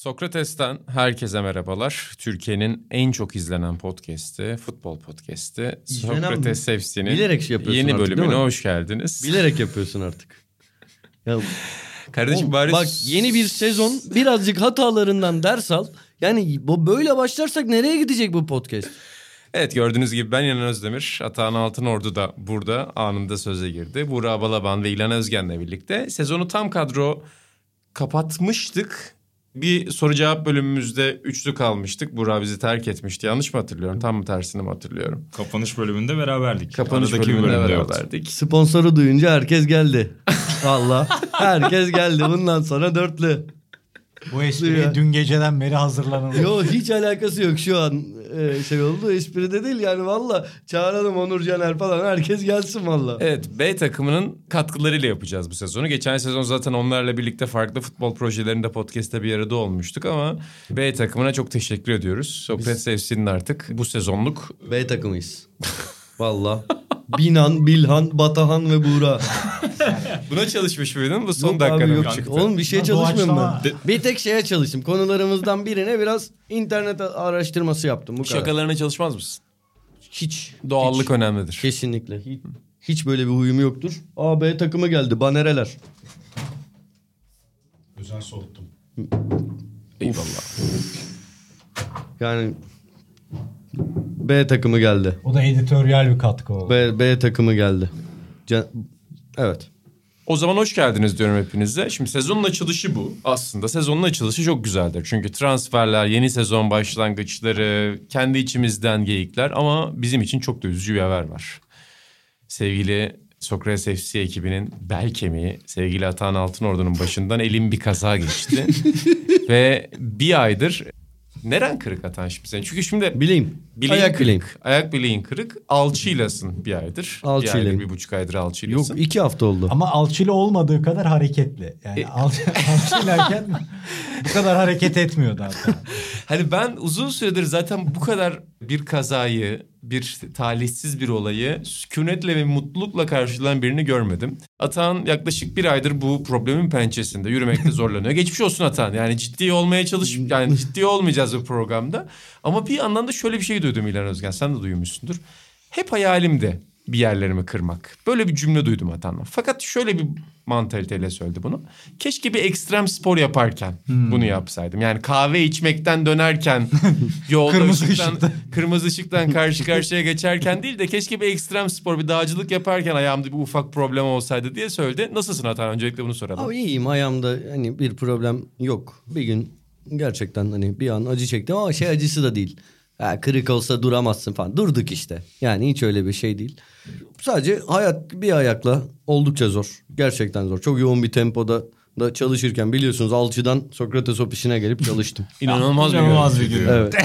Sokrates'ten herkese merhabalar. Türkiye'nin en çok izlenen podcast'i, futbol podcast'i. İzlenen Sokrates Bilerek şey yapıyorsun yeni artık, bölümüne değil mi? hoş geldiniz. Bilerek yapıyorsun artık. Ya, Kardeşim oğlum, bari bak yeni bir sezon birazcık hatalarından ders al. Yani bu böyle başlarsak nereye gidecek bu podcast? Evet gördüğünüz gibi ben İlhan Özdemir, Atahan Altınordu da burada anında söze girdi. Buğra Balaban ve İlhan Özgen'le birlikte sezonu tam kadro kapatmıştık. Bir soru cevap bölümümüzde üçlü kalmıştık. Buğra bizi terk etmişti. Yanlış mı hatırlıyorum? Tam mı tersini mi hatırlıyorum? Kapanış bölümünde beraberdik. Kapanış Aradaki bölümünde yoktu. beraberdik. Sponsoru duyunca herkes geldi. Valla herkes geldi. Bundan sonra dörtlü. Bu espriye dün geceden beri hazırlanılmış. Yo hiç alakası yok şu an e, şey oldu. Espri de değil yani valla çağıralım Onur Caner falan herkes gelsin valla. Evet B takımının katkılarıyla yapacağız bu sezonu. Geçen sezon zaten onlarla birlikte farklı futbol projelerinde podcast'te bir arada olmuştuk ama B takımına çok teşekkür ediyoruz. Sokrates FC'nin artık bu sezonluk B takımıyız. Valla. Binan, Bilhan, Batahan ve Buğra. buna çalışmış mıydın? Bu son Yok dakikada abi yok. çıktı? Oğlum bir şey Lan çalışmıyorum ben. Bir tek şeye çalıştım. Konularımızdan birine biraz internet araştırması yaptım. Bu kadar. Şakalarına çalışmaz mısın? Hiç. Doğallık hiç. önemlidir. Kesinlikle. Hiç, hiç böyle bir huyum yoktur. A, B takımı geldi. Banereler. Özel soğuttum. Eyvallah. Yani B takımı geldi. O da editoryal bir katkı oldu. B, B takımı geldi. Can- evet. O zaman hoş geldiniz diyorum hepinize. Şimdi sezonun açılışı bu. Aslında sezonun açılışı çok güzeldir. Çünkü transferler, yeni sezon başlangıçları, kendi içimizden geyikler ama bizim için çok da üzücü bir haber var. Sevgili Sokrates FC ekibinin bel kemiği sevgili Atahan Altınordu'nun başından elim bir kaza geçti. Ve bir aydır neren kırık Atahan şimdi senin? Çünkü şimdi Bileğim. bileğin Ayak kırık. bileğim. Ayak bileğin kırık. Alçıylasın bir aydır. Bir Alçıylayım. aydır, bir buçuk aydır Yok alçıylasın. iki hafta oldu. Ama alçılı olmadığı kadar hareketli. Yani E- al, alçıylarken bu kadar hareket etmiyordu hatta. Hani ben uzun süredir zaten bu kadar bir kazayı, bir talihsiz bir olayı sükunetle ve mutlulukla karşılayan birini görmedim. Atan yaklaşık bir aydır bu problemin pençesinde yürümekte zorlanıyor. Geçmiş olsun Atan. Yani ciddi olmaya çalış, yani ciddi olmayacağız bu programda. Ama bir yandan da şöyle bir şey duydum İlhan Özgen. Sen de duymuşsundur. Hep hayalimde bir yerlerimi kırmak. Böyle bir cümle duydum Atan'dan. Fakat şöyle bir mantaliteyle söyledi bunu. Keşke bir ekstrem spor yaparken bunu yapsaydım. Yani kahve içmekten dönerken yolda Kırmızı ışıktan, ışıkta. kırmızı ışıktan karşı karşıya geçerken değil de keşke bir ekstrem spor bir dağcılık yaparken ayağımda bir ufak problem olsaydı diye söyledi. Nasılsın Atan? Öncelikle bunu soralım. Abi iyiyim ayağımda hani bir problem yok. Bir gün gerçekten hani bir an acı çektim ama şey acısı da değil. Ha, kırık olsa duramazsın falan. Durduk işte. Yani hiç öyle bir şey değil. Sadece hayat bir ayakla oldukça zor. Gerçekten zor. Çok yoğun bir tempoda da çalışırken biliyorsunuz alçıdan Sokrates ofisine gelip çalıştım. İnanılmaz, İnanılmaz bir gün. evet.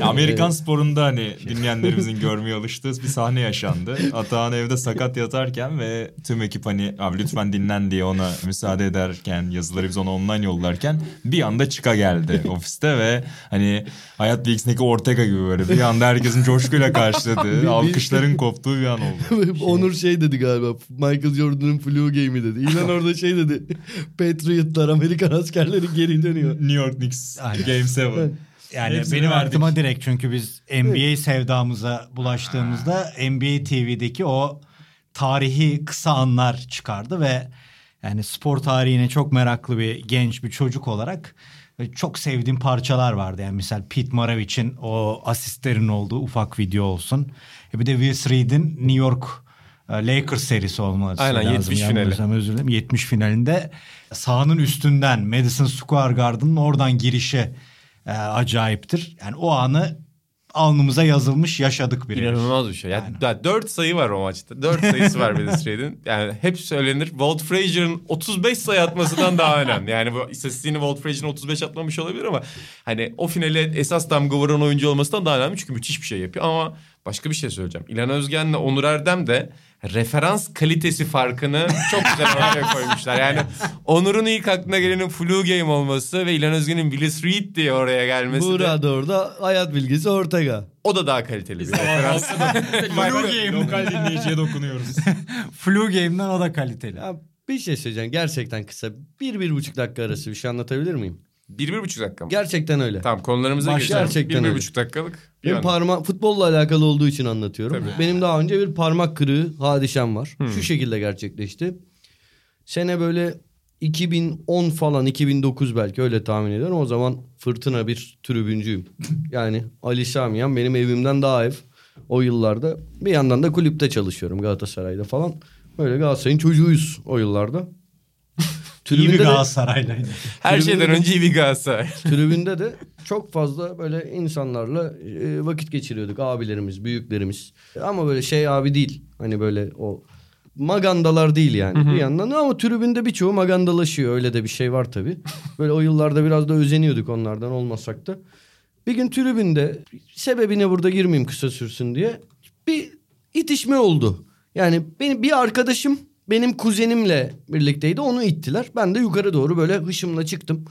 Ya Amerikan sporunda hani dinleyenlerimizin görmeye alıştığı bir sahne yaşandı. Atahan evde sakat yatarken ve tüm ekip hani abi lütfen dinlen diye ona müsaade ederken yazıları biz ona online yollarken bir anda çıka geldi ofiste ve hani Hayat Bilgisindeki Ortega gibi böyle bir anda herkesin coşkuyla karşıladığı, alkışların koptuğu bir an oldu. Onur şey dedi galiba. Michael Jordan'ın flu game'i dedi. İlan orada şey dedi. Patriotlar Amerikan askerleri geri dönüyor. New York Knicks Aynen. Game 7. Yani Hepsini benim verdik. aklıma direkt çünkü biz NBA sevdamıza bulaştığımızda NBA TV'deki o tarihi kısa anlar çıkardı ve yani spor tarihine çok meraklı bir genç bir çocuk olarak e, çok sevdiğim parçalar vardı. Yani mesela Pete Maravich'in o asistlerin olduğu ufak video olsun. E bir de Willis Reed'in New York Lakers serisi olması Aynen, lazım. 70 finali. Özür dilerim. 70 finalinde sahanın üstünden Madison Square Garden'ın oradan girişi e, acayiptir. Yani o anı alnımıza yazılmış yaşadık bir İnanılmaz bir şey. Yani daha dört sayı var o maçta. Dört sayısı var Willis Reed'in. Yani hep söylenir. Walt Frazier'ın 35 sayı atmasından daha önemli. Yani bu istatistiğini Walt Frazier'ın 35 atmamış olabilir ama hani o finale esas damga vuran oyuncu olmasından daha önemli. Çünkü müthiş bir şey yapıyor ama başka bir şey söyleyeceğim. İlhan Özgen'le Onur Erdem de referans kalitesi farkını çok güzel ortaya koymuşlar. Yani Onur'un ilk aklına gelenin flu game olması ve İlhan Özgen'in Willis Reed diye oraya gelmesi de Burada orada hayat bilgisi Ortega. o da daha kaliteli bir referans. Flu Game. Lokal dinleyiciye dokunuyoruz. Flu Game'den o da kaliteli. Ya bir şey söyleyeceğim gerçekten kısa. Bir, bir buçuk dakika arası bir şey anlatabilir miyim? Bir, bir buçuk dakika mı? Gerçekten öyle. Tamam konularımıza Baş- geçelim. gerçekten bir, bir buçuk dakikalık. bir Benim an. parmak futbolla alakalı olduğu için anlatıyorum. Tabii. Benim daha önce bir parmak kırığı hadisem var. Şu şekilde gerçekleşti. Sene böyle 2010 falan 2009 belki öyle tahmin ediyorum. O zaman fırtına bir tribüncüyüm. yani Ali Samiyan benim evimden daha ev o yıllarda. Bir yandan da kulüpte çalışıyorum Galatasaray'da falan. Böyle Galatasaray'ın çocuğuyuz o yıllarda. İyi bir Tribünde Galatasaraylıydı. Her şeyden önce iyi bir Galatasaray. Tribünde de çok fazla böyle insanlarla e, vakit geçiriyorduk. Abilerimiz, büyüklerimiz. Ama böyle şey abi değil. Hani böyle o magandalar değil yani bir yandan ama tribünde birçoğu magandalaşıyor. Öyle de bir şey var tabii. Böyle o yıllarda biraz da özeniyorduk onlardan olmasak da. Bir gün tribünde sebebine burada girmeyeyim kısa sürsün diye bir itişme oldu. Yani benim bir arkadaşım benim kuzenimle birlikteydi onu ittiler. Ben de yukarı doğru böyle hışımla çıktım.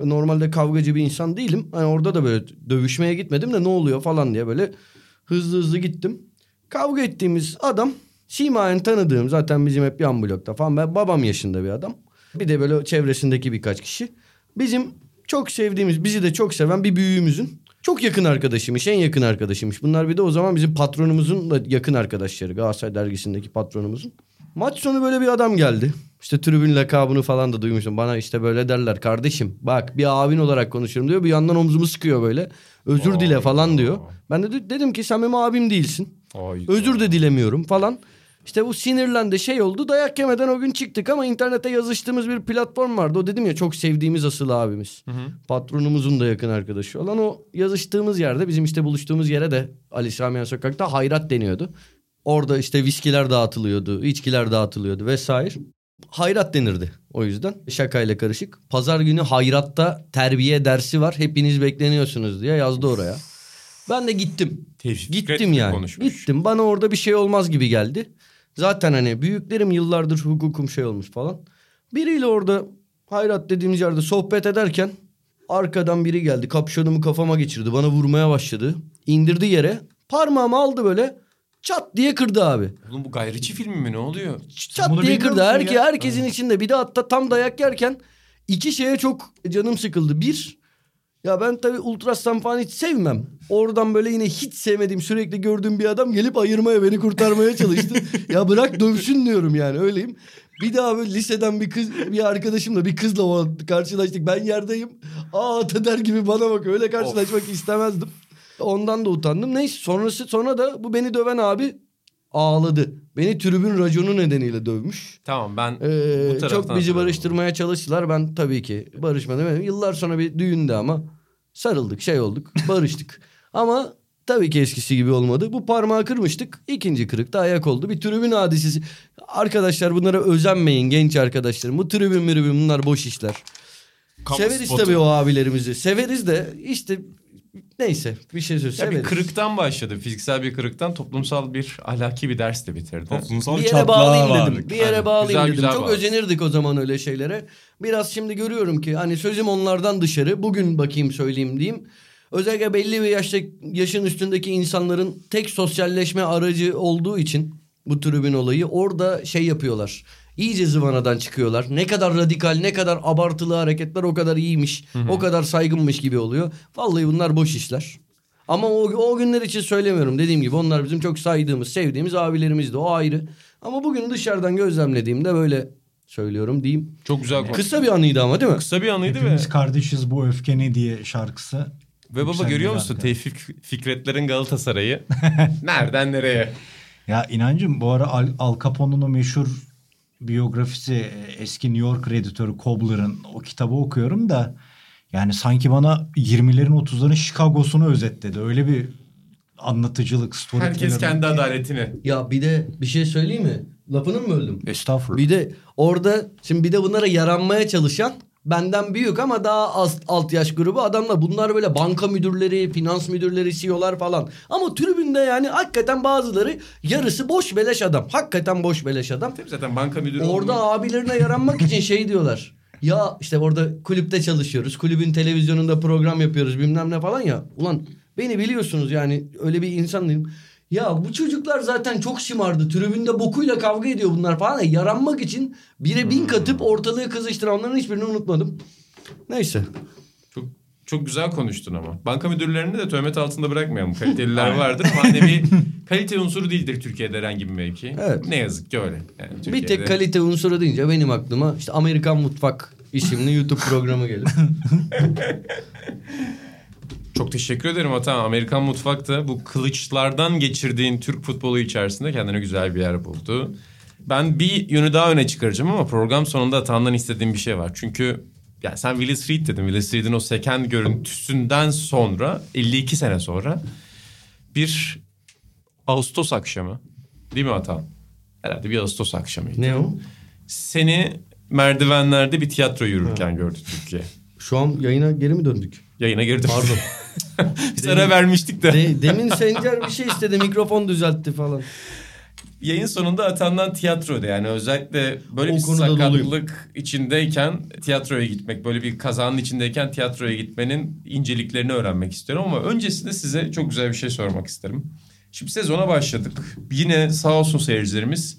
Normalde kavgacı bir insan değilim. Hani orada da böyle dövüşmeye gitmedim de ne oluyor falan diye böyle hızlı hızlı gittim. Kavga ettiğimiz adam simayen tanıdığım zaten bizim hep yan blokta falan. Ben babam yaşında bir adam. Bir de böyle çevresindeki birkaç kişi. Bizim çok sevdiğimiz bizi de çok seven bir büyüğümüzün çok yakın arkadaşıymış. En yakın arkadaşıymış. Bunlar bir de o zaman bizim patronumuzun da yakın arkadaşları. Galatasaray dergisindeki patronumuzun. Maç sonu böyle bir adam geldi. İşte tribün lakabını falan da duymuştum. Bana işte böyle derler kardeşim bak bir abin olarak konuşuyorum diyor. Bir yandan omzumu sıkıyor böyle. Özür dile falan diyor. Ben de de- dedim ki sen benim abim değilsin. Ay. Özür de dilemiyorum falan. İşte bu sinirlendi şey oldu. Dayak yemeden o gün çıktık ama internete yazıştığımız bir platform vardı. O dedim ya çok sevdiğimiz asıl abimiz. Patronumuzun da yakın arkadaşı olan o yazıştığımız yerde bizim işte buluştuğumuz yere de Ali Samiyen Sokak'ta hayrat deniyordu. Orada işte viskiler dağıtılıyordu, içkiler dağıtılıyordu vesaire. Hayrat denirdi o yüzden. Şakayla karışık. Pazar günü hayratta terbiye dersi var. Hepiniz bekleniyorsunuz diye yazdı oraya. Ben de gittim. Tevfik Gittim yani. konuşmuş. Gittim. Bana orada bir şey olmaz gibi geldi. Zaten hani büyüklerim yıllardır hukukum şey olmuş falan. Biriyle orada hayrat dediğimiz yerde sohbet ederken arkadan biri geldi. Kapşonumu kafama geçirdi. Bana vurmaya başladı. İndirdi yere. Parmağımı aldı böyle. Çat diye kırdı abi. Oğlum bu gayriçi filmi mi ne oluyor? Çat bunu diye kırdı. ya? herkesin içinde. Bir de hatta tam dayak yerken iki şeye çok canım sıkıldı. Bir, ya ben tabii Ultrasan falan hiç sevmem. Oradan böyle yine hiç sevmediğim sürekli gördüğüm bir adam gelip ayırmaya beni kurtarmaya çalıştı. ya bırak dövsün diyorum yani öyleyim. Bir daha böyle liseden bir kız bir arkadaşımla bir kızla karşılaştık. Ben yerdeyim. Aa der gibi bana bak öyle karşılaşmak istemezdim. Ondan da utandım. Neyse sonrası sonra da bu beni döven abi ağladı. Beni tribün raconu nedeniyle dövmüş. Tamam ben Ee, bu çok bizi barıştırmaya çalıştılar. Ben tabii ki barışmadım. Yıllar sonra bir düğünde ama sarıldık, şey olduk, barıştık. ama tabii ki eskisi gibi olmadı. Bu parmağı kırmıştık. İkinci kırıkta ayak oldu. Bir tribün hadisesi. Arkadaşlar bunlara özenmeyin genç arkadaşlarım. Bu tribün mürübün bunlar boş işler. Kamu Severiz spotu. tabii o abilerimizi. Severiz de işte neyse bir şey söyle. Ya bir kırıktan başladı. Fiziksel bir kırıktan toplumsal bir ahlaki bir ders de bitirdi. Toplumsal bir yere çatlağa bağlayayım vardık. dedim. Bir yere Aynen. bağlayayım Güzel, dedim. güzel Çok bağlı. özenirdik o zaman öyle şeylere. Biraz şimdi görüyorum ki hani sözüm onlardan dışarı. Bugün bakayım söyleyeyim diyeyim. Özellikle belli bir yaşta, yaşın üstündeki insanların tek sosyalleşme aracı olduğu için bu tribün olayı orada şey yapıyorlar. İyice zıvanadan çıkıyorlar. Ne kadar radikal, ne kadar abartılı hareketler o kadar iyiymiş. O kadar saygınmış gibi oluyor. Vallahi bunlar boş işler. Ama o, o günler için söylemiyorum. Dediğim gibi onlar bizim çok saydığımız, sevdiğimiz abilerimizdi. O ayrı. Ama bugün dışarıdan gözlemlediğimde böyle söylüyorum diyeyim. Çok güzel konu. Kısa bir anıydı ama değil mi? Kısa bir anıydı ve Hepimiz kardeşiz bu öfke ne diye şarkısı. ve baba görüyor musun zaten. Tevfik Fikretlerin Galatasaray'ı nereden nereye? Ya inancım bu ara Al, Al Capone'un o meşhur biyografisi e, eski New York reditörü Cobbler'ın o kitabı okuyorum da yani sanki bana 20'lerin 30'ların Chicago'sunu özetledi. Öyle bir anlatıcılık, storytelling. Herkes kendi adaletini. Ya bir de bir şey söyleyeyim mi? Lafını mı böldüm? Estağfurullah. Bir de orada şimdi bir de bunlara yaranmaya çalışan benden büyük ama daha az alt yaş grubu adamlar. Bunlar böyle banka müdürleri, finans müdürleri, CEO'lar falan. Ama tribünde yani hakikaten bazıları yarısı boş beleş adam. Hakikaten boş beleş adam. Tabii zaten banka müdürü Orada olmak- abilerine yaranmak için şey diyorlar. Ya işte orada kulüpte çalışıyoruz. Kulübün televizyonunda program yapıyoruz bilmem ne falan ya. Ulan beni biliyorsunuz yani öyle bir insan değilim. Ya bu çocuklar zaten çok şımardı. Tribünde bokuyla kavga ediyor bunlar falan. Ya, yaranmak için bire bin katıp ortalığı kızıştıran onların hiçbirini unutmadım. Neyse. Çok çok güzel konuştun ama. Banka müdürlerini de töhmet altında bırakmayalım. Kaliteliler vardır ama hani bir kalite unsuru değildir Türkiye'de herhangi bir mevki. Evet. Ne yazık ki öyle. Yani Bir tek kalite unsuru deyince benim aklıma işte Amerikan Mutfak isimli YouTube programı gelir. Çok teşekkür ederim Atan. Amerikan mutfakta bu kılıçlardan geçirdiğin Türk futbolu içerisinde kendine güzel bir yer buldu. Ben bir yönü daha öne çıkaracağım ama program sonunda Atan'dan istediğim bir şey var. Çünkü yani sen Willis Reed dedin. Willis Reed'in o seken görüntüsünden sonra 52 sene sonra bir Ağustos akşamı değil mi Atan? Herhalde bir Ağustos akşamıydı. ne o? Seni merdivenlerde bir tiyatro yürürken gördü Türkiye. Şu an yayına geri mi döndük? Yayına girdim. Pardon. Biz ara vermiştik de. De- demin Sencer bir şey istedi mikrofon düzeltti falan. Yayın sonunda atandan tiyatroda yani özellikle böyle O bir doluyum. sakatlık içindeyken tiyatroya gitmek böyle bir kazanın içindeyken tiyatroya gitmenin inceliklerini öğrenmek istiyorum ama öncesinde size çok güzel bir şey sormak isterim. Şimdi sezona başladık. Yine sağ olsun seyircilerimiz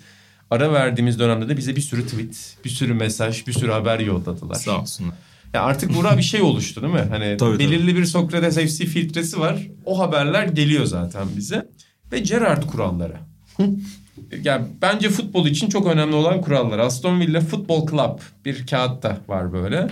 ara verdiğimiz dönemde de bize bir sürü tweet, bir sürü mesaj, bir sürü haber yolladılar. Sağ olsunlar. Ya artık bura bir şey oluştu değil mi? Hani Tabii, belirli bir Sokrates FC filtresi var. O haberler geliyor zaten bize. Ve Gerrard kuralları. yani bence futbol için çok önemli olan kurallar. Aston Villa Football Club bir kağıtta var böyle.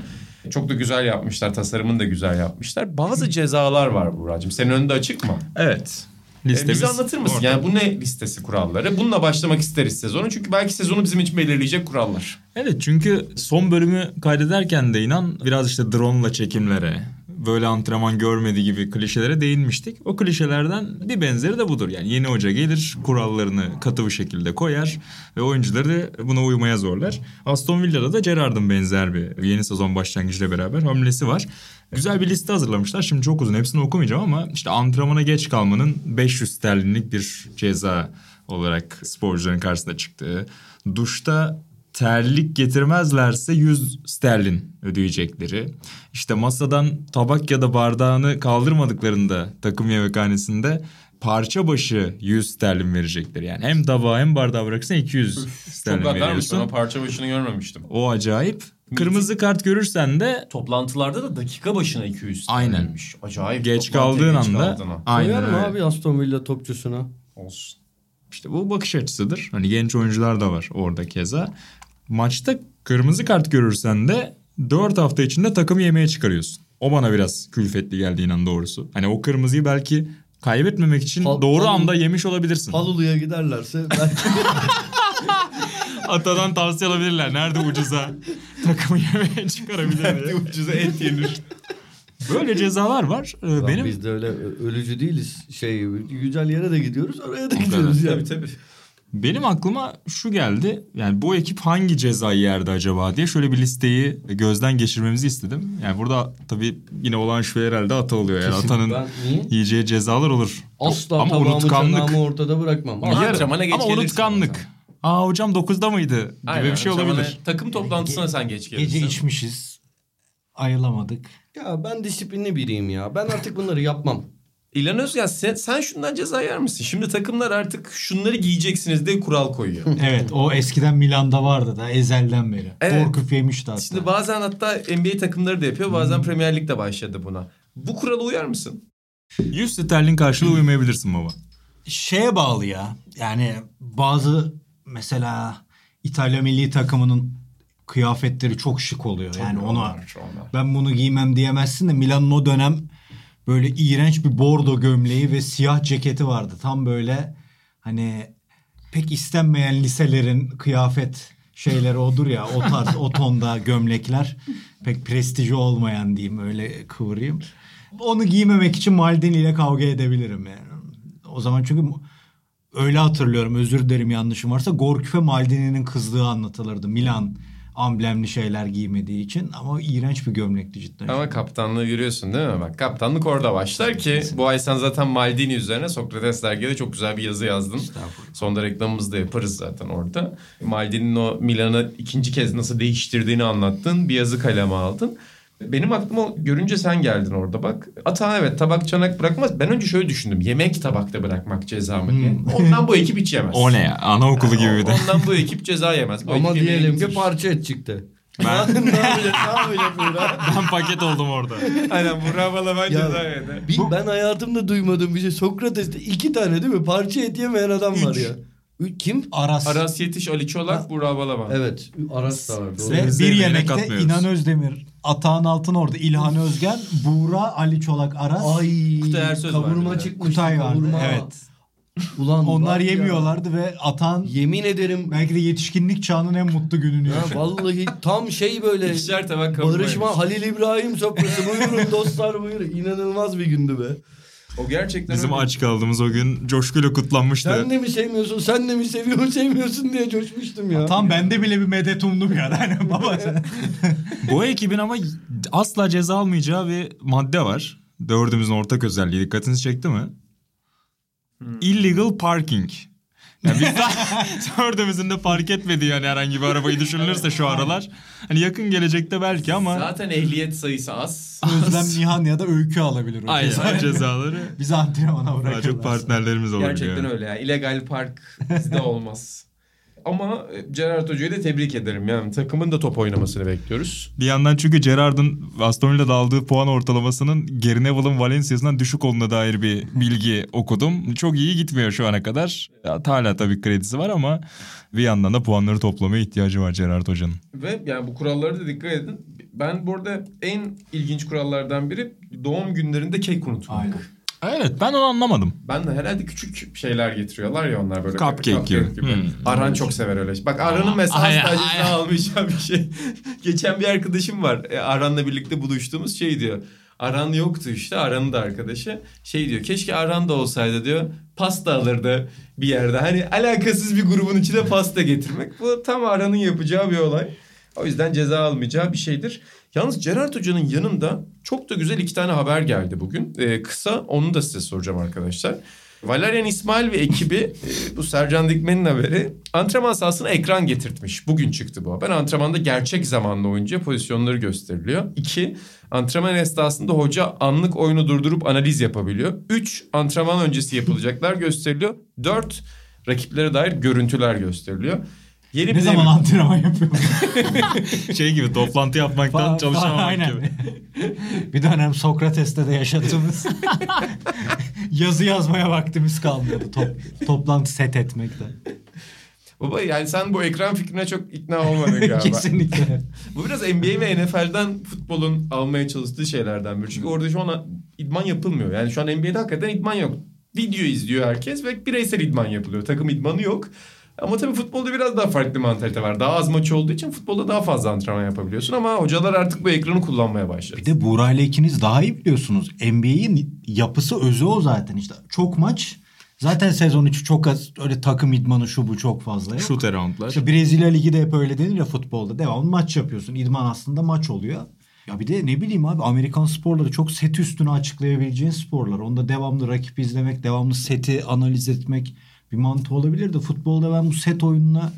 Çok da güzel yapmışlar. Tasarımını da güzel yapmışlar. Bazı cezalar var Buracığım. Senin önünde açık mı? Evet. Ee, Listemiz bize anlatır mısın? orada. Yani bu ne listesi kuralları? Bununla başlamak isteriz sezonu. Çünkü belki sezonu bizim için belirleyecek kurallar. Evet çünkü son bölümü kaydederken de inan biraz işte drone'la çekimlere, böyle antrenman görmedi gibi klişelere değinmiştik. O klişelerden bir benzeri de budur. Yani yeni hoca gelir, kurallarını katı bir şekilde koyar ve oyuncuları da buna uymaya zorlar. Aston Villa'da da Gerrard'ın benzer bir yeni sezon başlangıcıyla beraber hamlesi var. Güzel bir liste hazırlamışlar. Şimdi çok uzun hepsini okumayacağım ama işte antrenmana geç kalmanın 500 sterlinlik bir ceza olarak sporcuların karşısına çıktığı. Duşta terlik getirmezlerse 100 sterlin ödeyecekleri. İşte masadan tabak ya da bardağını kaldırmadıklarında takım yemekhanesinde parça başı 100 sterlin verecekleri. Yani hem tabağı hem bardağı bırakırsan 200 sterlin Çok veriyorsun. o parça başını görmemiştim. O acayip. Kırmızı kart görürsen de Toplantılarda da dakika başına 200 Aynen. sterlinmiş. Acayip. geç kaldığın geç anda kaldığına. aynen Koyar mı öyle. abi Aston Villa topçusuna? Olsun. İşte bu bakış açısıdır. Hani genç oyuncular da var orada keza. Maçta kırmızı kart görürsen de 4 hafta içinde takımı yemeğe çıkarıyorsun. O bana biraz külfetli geldi inan doğrusu. Hani o kırmızıyı belki kaybetmemek için Pal- doğru pal- anda yemiş olabilirsin. Palulu'ya giderlerse belki Atadan tavsiye alabilirler. Nerede ucuza takımı yemeğe çıkarabilir diye. ucuza et yenir. Böyle cezalar var. Ee, Lan Benim biz de öyle ölücü değiliz. Şey güzel yere de gidiyoruz oraya da gidiyoruz yani. tabii tabii. Benim aklıma şu geldi. Yani bu ekip hangi cezayı yerdi acaba diye şöyle bir listeyi gözden geçirmemizi istedim. Yani burada tabii yine olan şu herhalde ata oluyor. Yani Kesin. atanın Ben niye? yiyeceği cezalar olur. Asla Ama tabağımı unutkanlık. ortada bırakmam. Ama Ama gelirsin unutkanlık. Aa hocam 9'da mıydı? Gibi Aynen, bir şey olabilir. Takım toplantısına sen geç gelirsin. Gece içmişiz. Ayılamadık. Ya ben disiplinli biriyim ya. Ben artık bunları yapmam. İlhan Özgen sen, sen şundan ceza yer misin? Şimdi takımlar artık şunları giyeceksiniz diye kural koyuyor. Evet o eskiden Milan'da vardı da ezelden beri. Evet. Korkup yemişti hatta. Şimdi bazen hatta NBA takımları da yapıyor. Bazen Premier Lig de başladı buna. Bu kurala uyar mısın? 100 sterlin karşılığı uymayabilirsin baba. şeye bağlı ya. Yani bazı mesela İtalya milli takımının kıyafetleri çok şık oluyor. yani ona onlar. ben bunu giymem diyemezsin de Milan'ın o dönem böyle iğrenç bir bordo gömleği ve siyah ceketi vardı. Tam böyle hani pek istenmeyen liselerin kıyafet şeyleri odur ya o tarz o tonda gömlekler pek prestiji olmayan diyeyim öyle kıvırayım. Onu giymemek için Maldini ile kavga edebilirim yani. O zaman çünkü öyle hatırlıyorum özür dilerim yanlışım varsa Gorküfe Maldini'nin kızlığı anlatılırdı. Milan amblemli şeyler giymediği için ama iğrenç bir gömlekti cidden. Ama kaptanlığı görüyorsun değil mi? Bak kaptanlık orada başlar ki bu ay sen zaten Maldini üzerine Sokrates dergide çok güzel bir yazı yazdın. Sonunda reklamımızı da yaparız zaten orada. Maldini'nin o Milan'ı ikinci kez nasıl değiştirdiğini anlattın. Bir yazı kaleme aldın. Benim aklıma görünce sen geldin orada bak. Ata evet tabak çanak bırakmaz. Ben önce şöyle düşündüm. Yemek tabakta bırakmak ceza mı diye. Ondan bu ekip hiç yemez. O ne ya? Anaokulu gibi bir de. Ondan bu ekip ceza yemez. Bu Ama ekip diyelim ki parça et çıktı. Ben, ne yapacak? Ne yapacak Buğra? ben paket oldum orada. Aynen Burak Balaban Ya, ceza yedi. Bir, ben hayatımda duymadığım bir şey. Sokrates'te iki tane değil mi? Parça et yemeyen adam var ya. Ü- Kim? Aras. Aras Yetiş, Ali Çolak, Burak Balaban. Evet. Aras da var. Doğru. Ve bir yemekte katmıyoruz. İnan Özdemir, Atahan Altınordu, İlhan Özgen, Buğra, Ali Çolak, Aras. Ay Kutay Ersoy kavurma vardı. çıkmış. Kutay vardı. Kavurma. Evet. Ulan Onlar var ya. yemiyorlardı ve Atahan Yemin ederim. belki de yetişkinlik çağının en mutlu gününü Ya yaşadı. vallahi tam şey böyle. İkişer tabak Barışma. Halil İbrahim sofrası. Buyurun dostlar buyurun. İnanılmaz bir gündü be. O gerçekten Bizim öyle. aç kaldığımız o gün coşkuyla kutlanmıştı. Sen de mi sevmiyorsun? Sen de mi seviyorsun? Sevmiyorsun diye coşmuştum ya. Tam bende bile bir medet umdum yani. Hani baba sen. Bu ekibin ama asla ceza almayacağı bir madde var. Dördümüzün ortak özelliği. Dikkatinizi çekti mi? Illegal parking. Yani biz de dördümüzün de park etmediği yani herhangi bir arabayı düşünülürse şu aralar. Hani yakın gelecekte belki ama Zaten ehliyet sayısı az. Özlem Nihan ya da Öykü alabilir o aynen cezayı. cezaları Bizi antrenmana daha bırakırlar. çok partnerlerimiz olur. Gerçekten yani. öyle ya. İllegal park bizde olmaz. Ama e, Gerard Hoca'yı da tebrik ederim. Yani takımın da top oynamasını bekliyoruz. Bir yandan çünkü Gerrard'ın Aston Villa'da aldığı puan ortalamasının Gary Neville'ın Valencia'sından düşük olduğuna dair bir bilgi okudum. Çok iyi gitmiyor şu ana kadar. Ya, hala tabii kredisi var ama bir yandan da puanları toplamaya ihtiyacı var Gerrard Hoca'nın. Ve yani bu kurallara da dikkat edin. Ben bu arada en ilginç kurallardan biri doğum günlerinde kek unutmak. Aynen. Evet ben onu anlamadım. Ben de herhalde küçük şeyler getiriyorlar ya onlar böyle. Cupcake gibi. Hmm. Aran çok sever öyle. Bak Aran'ın mesela Ay, asla ay, ceza ay. almayacağı bir şey. Geçen bir arkadaşım var. E, Aran'la birlikte buluştuğumuz şey diyor. Aran yoktu işte. Aran'ın da arkadaşı. Şey diyor. Keşke Aran da olsaydı diyor. Pasta alırdı bir yerde. Hani alakasız bir grubun içine pasta getirmek. Bu tam Aran'ın yapacağı bir olay. O yüzden ceza almayacağı bir şeydir. Yalnız Gerard Hoca'nın yanında çok da güzel iki tane haber geldi bugün. Ee, kısa onu da size soracağım arkadaşlar. Valerian İsmail ve ekibi e, bu Sercan Dikmen'in haberi antrenman sahasına ekran getirtmiş. Bugün çıktı bu haber. Antrenmanda gerçek zamanlı oyuncuya pozisyonları gösteriliyor. İki, antrenman esnasında hoca anlık oyunu durdurup analiz yapabiliyor. Üç, antrenman öncesi yapılacaklar gösteriliyor. Dört, rakiplere dair görüntüler gösteriliyor. Yeni Ne bir zaman antrenman yapıyorsun? Şey gibi toplantı yapmaktan çalışamamak Aynen. gibi. bir dönem Sokrates'te de yaşadığımız yazı yazmaya vaktimiz kalmıyordu. Top, toplantı set etmekten. Baba yani sen bu ekran fikrine çok ikna olmadın galiba. Kesinlikle. Bu biraz NBA ve NFL'den futbolun almaya çalıştığı şeylerden biri. Çünkü orada şu an idman yapılmıyor. Yani şu an NBA'de hakikaten idman yok. Video izliyor herkes ve bireysel idman yapılıyor. Takım idmanı yok. Ama tabii futbolda biraz daha farklı mantalite var. Daha az maçı olduğu için futbolda daha fazla antrenman yapabiliyorsun. Ama hocalar artık bu ekranı kullanmaya başladı. Bir de Buğra ile ikiniz daha iyi biliyorsunuz. NBA'in yapısı özü o zaten işte. Çok maç. Zaten sezon içi çok az öyle takım idmanı şu bu çok fazla yok. Shoot around'lar. İşte Brezilya Ligi de hep öyle denir ya futbolda. Devamlı maç yapıyorsun. İdman aslında maç oluyor. Ya bir de ne bileyim abi Amerikan sporları çok set üstüne açıklayabileceğin sporlar. Onda devamlı rakip izlemek, devamlı seti analiz etmek bir mantığı olabilir de futbolda ben bu set oyununa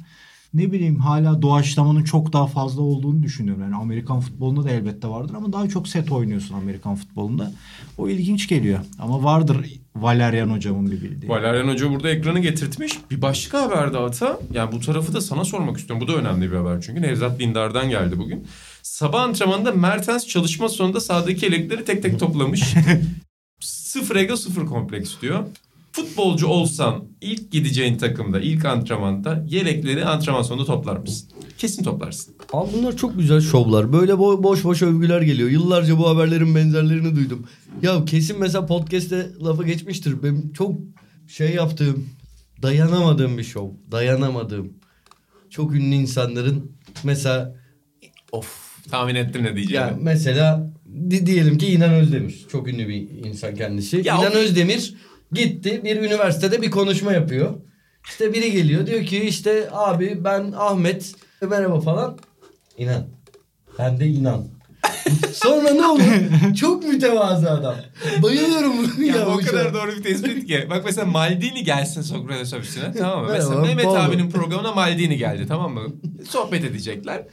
ne bileyim hala doğaçlamanın çok daha fazla olduğunu düşünüyorum. Yani Amerikan futbolunda da elbette vardır ama daha çok set oynuyorsun Amerikan futbolunda. O ilginç geliyor. Ama vardır Valerian hocamın bir bildiği. Valerian Hoca burada ekranı getirtmiş. Bir başka haber de Ata. Yani bu tarafı da sana sormak istiyorum. Bu da önemli bir haber çünkü. Nevzat Dindar'dan geldi bugün. Sabah antrenmanında Mertens çalışma sonunda sahadaki elekleri tek tek toplamış. sıfır ego sıfır kompleks diyor. Futbolcu olsan ilk gideceğin takımda ilk antrenmanda yelekleri antrenman sonunda toplar mısın? Kesin toplarsın. Abi bunlar çok güzel şovlar. Böyle bo- boş boş övgüler geliyor. Yıllarca bu haberlerin benzerlerini duydum. Ya kesin mesela podcast'te lafı geçmiştir. Benim çok şey yaptığım, dayanamadığım bir şov. Dayanamadığım. Çok ünlü insanların mesela of Tahmin ettim ne diyeceğini. ya mesela di- diyelim ki İnan Özdemir. Çok ünlü bir insan kendisi. Ya İnan o- Özdemir gitti bir üniversitede bir konuşma yapıyor. İşte biri geliyor diyor ki işte abi ben Ahmet merhaba falan. İnan. Hem de inan. Sonra ne olur? Çok mütevazı adam. Bayılıyorum Ya, ya, o kadar doğru bir tespit ki. Bak mesela Maldini gelsin Sokrates ofisine tamam mı? Mesela Mehmet Paolo. abinin programına Maldini geldi tamam mı? Sohbet edecekler.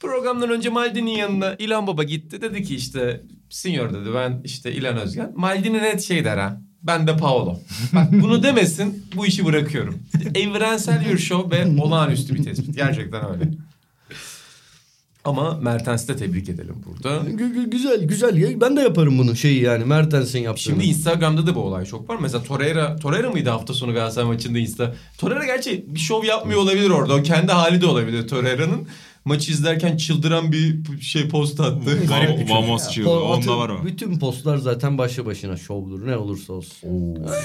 Programdan önce Maldini'nin yanına İlhan Baba gitti. Dedi ki işte Sinyor dedi ben işte İlhan Özgen. Maldini net şey der ha. Ben de Paolo. Bak bunu demesin bu işi bırakıyorum. Evrensel bir show ve olağanüstü bir tespit. Gerçekten öyle. Ama Mertens'i de tebrik edelim burada. Gü- güzel güzel. Ben de yaparım bunu şeyi yani Mertens'in yaptığını. Şimdi Instagram'da da bu olay çok var. Mesela Torreira, Torreira mıydı hafta sonu Galatasaray maçında Insta? Torreira gerçi bir şov yapmıyor olabilir orada. O kendi hali de olabilir Torreira'nın. Maçı izlerken çıldıran bir şey post attı. Garip. Vamos çığlığı. Onda var o. Bütün postlar zaten başlı başına şovdur ne olursa olsun.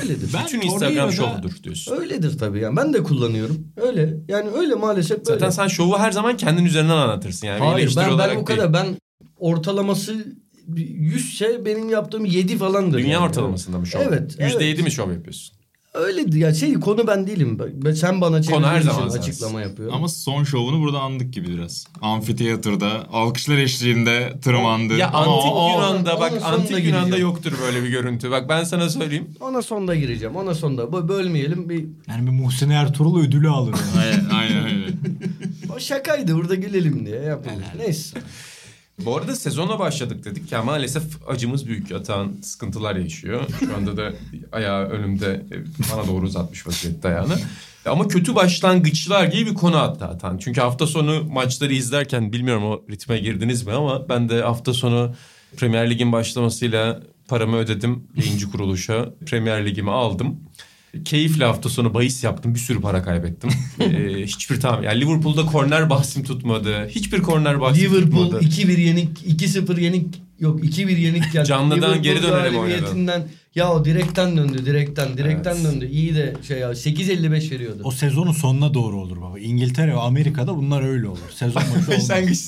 Öyledir. Ben Bütün Instagram şovudur diyorsun. Öyledir tabii yani. Ben de kullanıyorum. Öyle. Yani öyle maalesef böyle. Zaten sen şovu her zaman kendin üzerinden anlatırsın. Yani Hayır ben, ben o değil. kadar ben ortalaması 100 ise benim yaptığım 7 falandır. Dünya yani. ortalamasında mı şov? Evet, %7 evet. mi şov yapıyorsun? Öyledir ya şey konu ben değilim. Ben, sen bana Konu her zaman için açıklama yapıyorum. Ama son şovunu burada andık gibi biraz. Amfiteyatroda alkışlar eşliğinde tırmandı. Ya Ama antik o- o- Yunan'da bak onun sonunda antik Yunan'da gireceğim. yoktur böyle bir görüntü. Bak ben sana söyleyeyim. Ona sonda gireceğim. Ona sonda. Bö- Bölmeyelim. Bir... Yani bir Muhsin Ertuğrul ödülü alır. Aynen aynen. aynen. O şakaydı. Burada gülelim diye yapalım. Neyse. Bu arada sezona başladık dedik ya maalesef acımız büyük. Atan sıkıntılar yaşıyor. Şu anda da ayağı önümde e, bana doğru uzatmış vaziyette ayağını. Ama kötü başlangıçlar gibi bir konu attı Atan. Çünkü hafta sonu maçları izlerken bilmiyorum o ritme girdiniz mi ama ben de hafta sonu Premier Lig'in başlamasıyla paramı ödedim yayıncı kuruluşa. Premier Lig'imi aldım. Keyifle hafta sonu bahis yaptım. Bir sürü para kaybettim. Ee, hiçbir tamam. Yani Liverpool'da korner bahsim tutmadı. Hiçbir korner bahsim Liverpool tutmadı. 2-1 yenik, 2-0 yenik yok 2-1 yenik geldi. Canlıdan Liverpool geri dönelim galibiyetinden- Ya o direkten döndü, direkten, direkten Evet. döndü. İyi de şey ya 8.55 veriyordu. O sezonun sonuna doğru olur baba. İngiltere ve Amerika'da bunlar öyle olur. Sezon maçı olmaz. Başlangıç.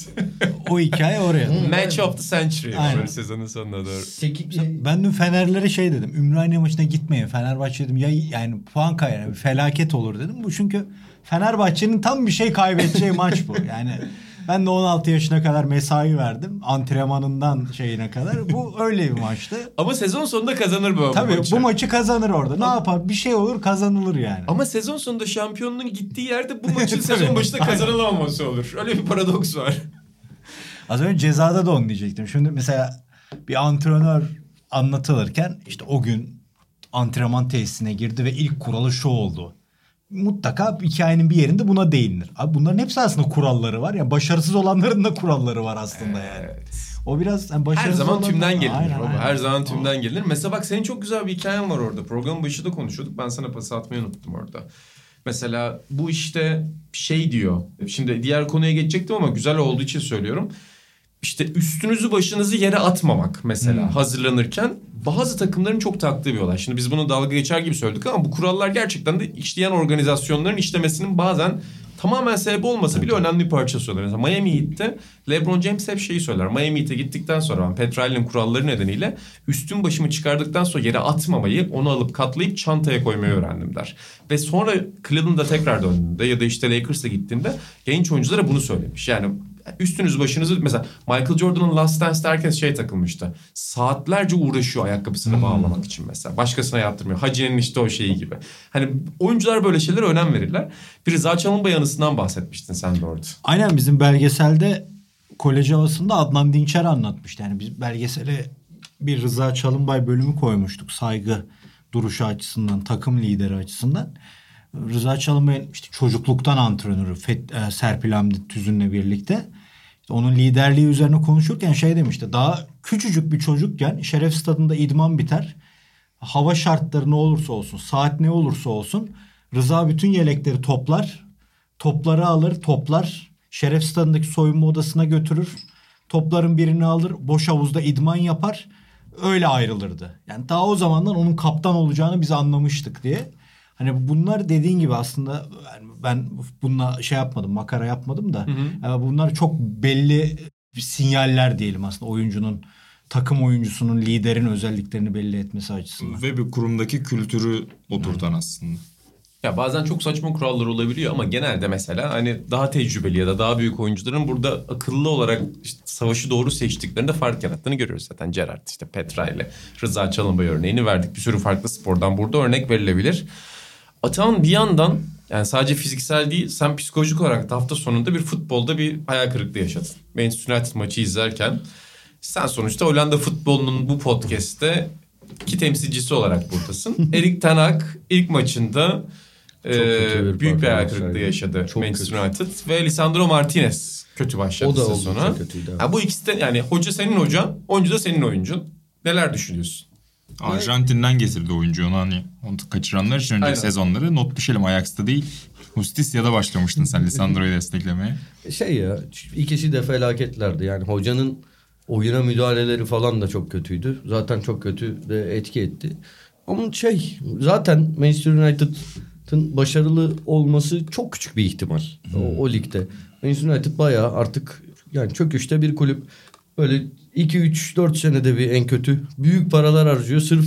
o hikaye oraya. Match of the century. Aynen. Sezonun sonuna doğru. Seki- Ben dün Fenerlere şey dedim. Ümraniye maçına gitmeyin. Fenerbahçe dedim ya yani puan kaybı bir felaket olur dedim. Bu çünkü Fenerbahçe'nin tam bir şey kaybedeceği maç bu. Yani ben de 16 yaşına kadar mesai verdim. Antrenmanından şeyine kadar. Bu öyle bir maçtı. Ama sezon sonunda kazanır bu Tabii maçı. bu maçı kazanır orada. Ne yapar? Bir şey olur kazanılır yani. Ama sezon sonunda şampiyonluğun gittiği yerde bu maçın sezon başında kazanılamaması olur. Öyle bir paradoks var. Az önce cezada da onu diyecektim. Şimdi mesela bir antrenör anlatılırken işte o gün antrenman tesisine girdi ve ilk kuralı şu oldu. Mutlaka hikayenin bir yerinde buna değinilir. Abi bunların hepsi aslında kuralları var. Ya başarısız olanların da kuralları var aslında yani. O biraz yani Her başarısız zaman olan- tümden gelinir Aynen, baba. aynen. Her zaman tümden gelinir. Mesela bak senin çok güzel bir hikayen var orada. Programın başında konuşuyorduk. Ben sana pas atmayı unuttum orada. Mesela bu işte şey diyor. Şimdi diğer konuya geçecektim ama güzel olduğu için söylüyorum. İşte üstünüzü başınızı yere atmamak mesela hazırlanırken bazı takımların çok taktığı bir olay. Şimdi biz bunu dalga geçer gibi söyledik ama bu kurallar gerçekten de işleyen organizasyonların işlemesinin bazen tamamen sebep olmasa bile önemli bir parçası oluyor. Mesela Miami Heat'te LeBron James hep şeyi söyler. Miami Heat'e gittikten sonra ben Petral'in kuralları nedeniyle üstün başımı çıkardıktan sonra yere atmamayı onu alıp katlayıp çantaya koymayı öğrendim der. Ve sonra Cleveland'a tekrar döndüğünde ya da işte Lakers'a gittiğinde genç oyunculara bunu söylemiş. Yani üstünüzü başınızı mesela Michael Jordan'ın Last Dance'de herkes şey takılmıştı. Saatlerce uğraşıyor ayakkabısını bağlamak için mesela. Başkasına yaptırmıyor. Hacı'nın işte o şeyi gibi. Hani oyuncular böyle şeylere önem verirler. Bir Rıza Çalınbay anısından bahsetmiştin sen de orada. Aynen bizim belgeselde kolej havasında Adnan Dinçer anlatmıştı. Yani biz belgesele bir Rıza Çalınbay bölümü koymuştuk. Saygı duruşu açısından, takım lideri açısından. Rıza Çalınbay'ın işte çocukluktan antrenörü Fet- e, Serpil Hamdi Tüzün'le birlikte. İşte onun liderliği üzerine konuşurken şey demişti. Daha küçücük bir çocukken Şeref Stadı'nda idman biter. Hava şartları ne olursa olsun, saat ne olursa olsun Rıza bütün yelekleri toplar. Topları alır, toplar. Şeref Stadı'ndaki soyunma odasına götürür. Topların birini alır, boş havuzda idman yapar. Öyle ayrılırdı. Yani daha o zamandan onun kaptan olacağını biz anlamıştık diye. Hani bunlar dediğin gibi aslında yani ben bununla şey yapmadım, makara yapmadım da yani bunlar çok belli sinyaller diyelim aslında oyuncunun takım oyuncusunun liderin özelliklerini belli etmesi açısından. Ve bir kurumdaki kültürü oturtan aslında. Ya bazen çok saçma kurallar olabiliyor ama genelde mesela hani daha tecrübeli ya da daha büyük oyuncuların burada akıllı olarak işte savaşı doğru seçtiklerinde fark yarattığını görüyoruz zaten. Gerard işte Petra ile Rıza Çalınbay örneğini verdik. Bir sürü farklı spordan burada örnek verilebilir. Atan bir yandan yani sadece fiziksel değil sen psikolojik olarak da hafta sonunda bir futbolda bir hayal kırıklığı yaşadın. Manchester United maçı izlerken sen sonuçta Hollanda futbolunun bu podcast'te iki temsilcisi olarak buradasın. Erik Ten Hag ilk maçında e, bir büyük bir hayal kırıklığı yaşadı Çok Manchester kötü. United ve Lisandro Martinez kötü başladı O da sezona. kötüydü, evet. Ha, bu ikisi de yani hoca senin hocan, oyuncu da senin oyuncun. Neler düşünüyorsun? Arjantin'den getirdi oyuncu onu hani onu kaçıranlar için önceki Aynen. sezonları not düşelim Ajax'ta değil. Justicia'da başlamıştın sen Lisandro'yu desteklemeye. Şey ya ikisi de felaketlerdi. Yani hocanın oyuna müdahaleleri falan da çok kötüydü. Zaten çok kötü de etki etti. Ama şey zaten Manchester United'ın başarılı olması çok küçük bir ihtimal o, o ligde. Manchester United bayağı artık yani çöküşte bir kulüp. Böyle 2-3-4 senede bir en kötü. Büyük paralar harcıyor sırf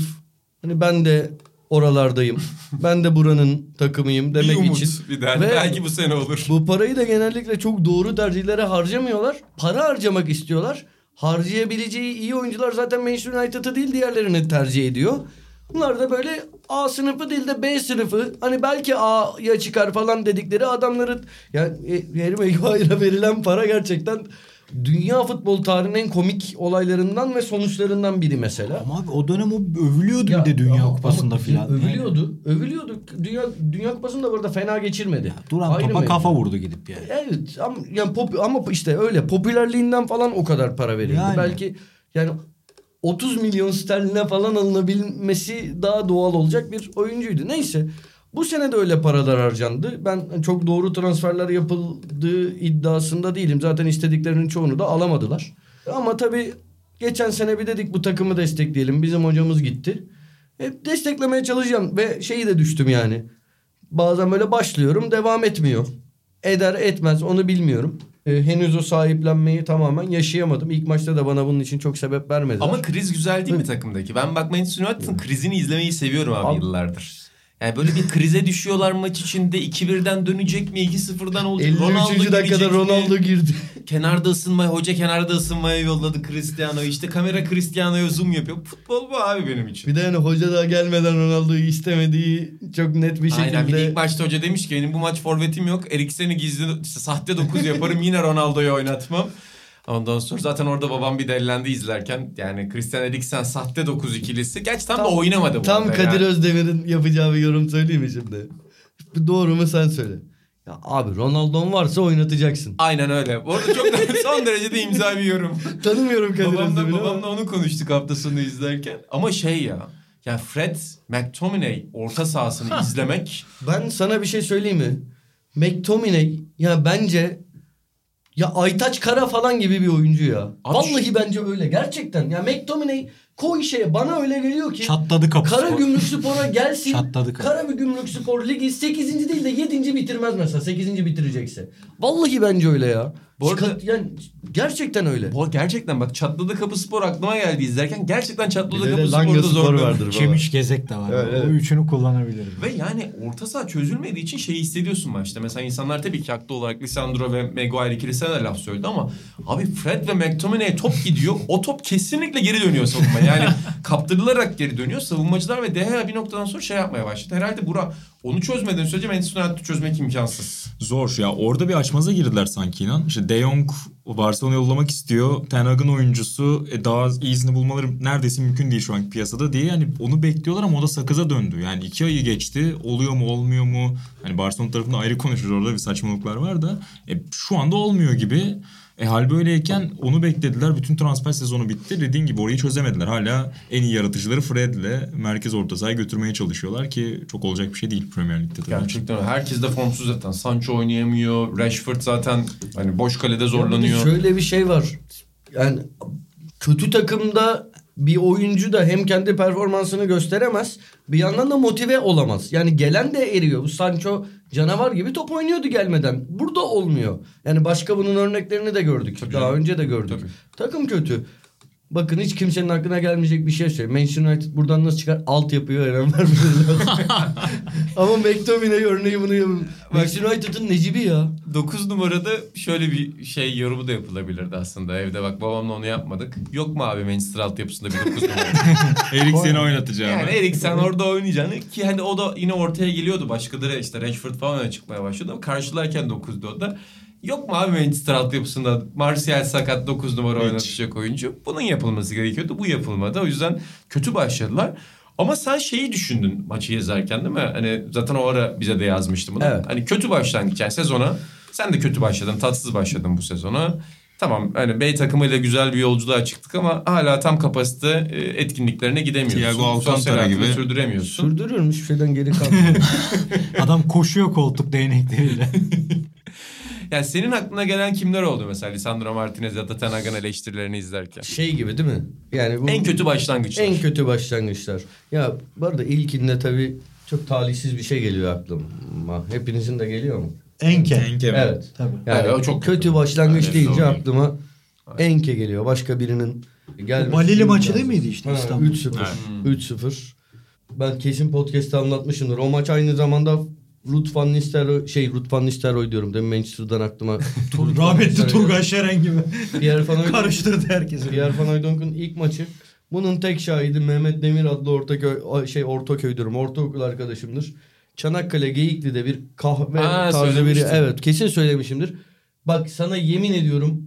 hani ben de oralardayım. ben de buranın takımıyım demek bir umut, için. bir der. Ve- Belki bu sene olur. bu parayı da genellikle çok doğru tercihlere harcamıyorlar. Para harcamak istiyorlar. Harcayabileceği iyi oyuncular zaten Manchester United'ı değil diğerlerini tercih ediyor. Bunlar da böyle A sınıfı değil de B sınıfı. Hani belki A'ya çıkar falan dedikleri adamların... Yani e, Harry Maguire'a verilen para gerçekten... Dünya futbol tarihinin en komik olaylarından ve sonuçlarından biri mesela. Ama abi o dönem o övülüyordu Ya, bir de Dünya ama- Kupası'nda ama filan. Övülüyordu. Övülüyordu. Dünya Dünya Kupası'nda bu arada fena geçirmedi. Duran Ayrı topa mevzu. kafa vurdu gidip yani. Evet ama yani pop, ama işte öyle popülerliğinden falan o kadar para verildi. Yani. Belki yani 30 milyon sterline falan alınabilmesi daha doğal olacak bir oyuncuydu. Neyse bu sene de öyle paralar harcandı. Ben çok doğru transferler yapıldığı iddiasında değilim. Zaten istediklerinin çoğunu da alamadılar. Ama tabii geçen sene bir dedik bu takımı destekleyelim. Bizim hocamız gitti. Hep desteklemeye çalışacağım ve şeyi de düştüm yani. Bazen böyle başlıyorum devam etmiyor. Eder etmez onu bilmiyorum. Ee, henüz o sahiplenmeyi tamamen yaşayamadım. İlk maçta da bana bunun için çok sebep vermediler. Ama kriz güzel değil mi takımdaki? Ben bak Manchester United'ın krizini izlemeyi seviyorum abi, Abi- yıllardır. Yani böyle bir krize düşüyorlar maç içinde 2-1'den dönecek mi 2-0'dan olacak 53. dakikada girecek mi? Ronaldo girdi. Kenarda ısınmaya hoca kenarda ısınmaya yolladı Cristiano işte kamera Cristiano'ya zoom yapıyor. Futbol bu abi benim için. Bir de yani hoca daha gelmeden Ronaldo'yu istemediği çok net bir şekilde. Aynen bir de ilk maçta hoca demiş ki benim bu maç forvetim yok. Eriksen'i gizli sahte 9 yaparım yine Ronaldo'yu oynatmam. Ondan sonra zaten orada babam bir dellendi izlerken. Yani Christian Eriksen sahte 9 ikilisi. Gerçi tam, da oynamadı bu Tam Kadir ya. Özdemir'in yapacağı bir yorum söyleyeyim mi şimdi? Doğru mu sen söyle. Ya abi Ronaldo'm varsa oynatacaksın. Aynen öyle. Bu arada çok son derece de imza bir yorum. Tanımıyorum Kadir babamla, Özdemir'i ama- babamla onu konuştuk hafta sonu izlerken. Ama şey ya. Ya Fred McTominay orta sahasını izlemek Ben sana bir şey söyleyeyim mi? McTominay ya bence ya Aytaç Kara falan gibi bir oyuncu ya. Abi Vallahi bence öyle gerçekten. Ya McTominay koy şeye bana öyle geliyor ki. Çatladı kapı. Kara Gümrük Spor'a gelsin. Çatladı kapı. Kara Gümrük Spor ligi 8. değil de 7. bitirmez mesela. 8. bitirecekse. Vallahi bence öyle ya. Bu arada- Kat- yani gerçekten öyle. Bu gerçekten bak Çatladı Kapı Spor aklıma geldi izlerken. Gerçekten Çatladı Bir de Kapı Langa Spor'da Spor zorlanıyor. vardır baba. Çemiş gezek de var. Evet, evet. O üçünü kullanabilirim. Ve yani orta saha çözülmediği için şeyi hissediyorsun maçta. Mesela insanlar tabii ki haklı olarak Lisandro ve Maguire ikilisine de laf söyledi ama abi Fred ve McTominay'e top gidiyor. O top kesinlikle geri dönüyor savunma. Yani kaptırılarak geri dönüyor. Savunmacılar ve De Gea bir noktadan sonra şey yapmaya başladı. Herhalde Bura onu çözmeden sürece Manchester United'ı çözmek imkansız. Zor ya orada bir açmaza girdiler sanki inan. İşte De Jong Barcelona yollamak istiyor. Ten Hag'ın oyuncusu e, daha iyisini bulmaları neredeyse mümkün değil şu an piyasada diye. Yani onu bekliyorlar ama o da sakıza döndü. Yani iki ayı geçti. Oluyor mu olmuyor mu? Hani Barcelona tarafında ayrı konuşur orada bir saçmalıklar var da. E, şu anda olmuyor gibi. E hal böyleyken onu beklediler. Bütün transfer sezonu bitti. Dediğin gibi orayı çözemediler. Hala en iyi yaratıcıları Fred'le merkez orta sahaya götürmeye çalışıyorlar ki çok olacak bir şey değil Premier Lig'de tabii. Gerçekten. Herkes de formsuz zaten. Sancho oynayamıyor. Rashford zaten hani boş kalede zorlanıyor. Şöyle bir şey var. Yani kötü takımda bir oyuncu da hem kendi performansını gösteremez bir yandan da motive olamaz. Yani gelen de eriyor. Bu Sancho canavar gibi top oynuyordu gelmeden. Burada olmuyor. Yani başka bunun örneklerini de gördük. Daha önce de gördük. Takım kötü. Bakın hiç kimsenin aklına gelmeyecek bir şey söyleyeyim. Manchester United buradan nasıl çıkar? Alt yapıyor Eren vermeleri lazım. Ama McTominay örneği bunu yapın. Manchester United'ın Necibi ya. 9 numarada şöyle bir şey yorumu da yapılabilirdi aslında. Evde bak babamla onu yapmadık. Yok mu abi Manchester altyapısında bir 9 numara? Eriksen'i oynatacağım. yani Eriksen orada oynayacaksın ki hani o da yine ortaya geliyordu. Başkaları işte Rashford falan öne çıkmaya başladı ama karşılarken 9'da o da. Yok mu abi Manchester altyapısında Martial sakat 9 numara Hiç. oynatacak oyuncu? Bunun yapılması gerekiyordu. Bu yapılmadı. O yüzden kötü başladılar. Ama sen şeyi düşündün maçı yazarken değil mi? Hani zaten o ara bize de yazmıştı bunu. Evet. Hani kötü başlangıç yani sezona. Sen de kötü başladın, tatsız başladın bu sezona. Tamam hani B takımıyla güzel bir yolculuğa çıktık ama hala tam kapasite e, etkinliklerine gidemiyorsun. Thiago Alcantara gibi. sürdüremiyorsun. Sürdürüyorum hiçbir şeyden geri kalmıyor. Adam koşuyor koltuk değnekleriyle. Yani senin aklına gelen kimler oldu mesela Lisandro Martinez ya da Ten Hag'ın eleştirilerini izlerken? şey gibi değil mi? Yani bu En kötü başlangıçlar. En kötü başlangıçlar. Ya bu arada ilkinde tabii çok talihsiz bir şey geliyor aklıma. Hepinizin de geliyor mu? Enke. Enke mi? Evet. Tabii. Yani Evet, o çok kötü, kötü. başlangıç Evet, deyince doğru. aklıma Enke geliyor. Başka birinin gelmesi. Balili lazım. maçı değil miydi işte İstanbul? 3-0. 3-0. Ben kesin podcast'te anlatmışımdır. O maç aynı zamanda Ruth van Nistelrooy şey Ruth van Nistelrooy diyorum. Demin Manchester'dan aklıma. Rahmetli Turgay Şeren gibi. Pierre Van Karıştırdı herkesi. Pierre Van Hooydonk'un ilk maçı. Bunun tek şahidi Mehmet Demir adlı Ortaköy şey Ortaköy diyorum. Ortaokul arkadaşımdır. Çanakkale Geyikli'de bir kahve Aa, tarzı biri. söylemiştin. Evet kesin söylemişimdir. Bak sana yemin ediyorum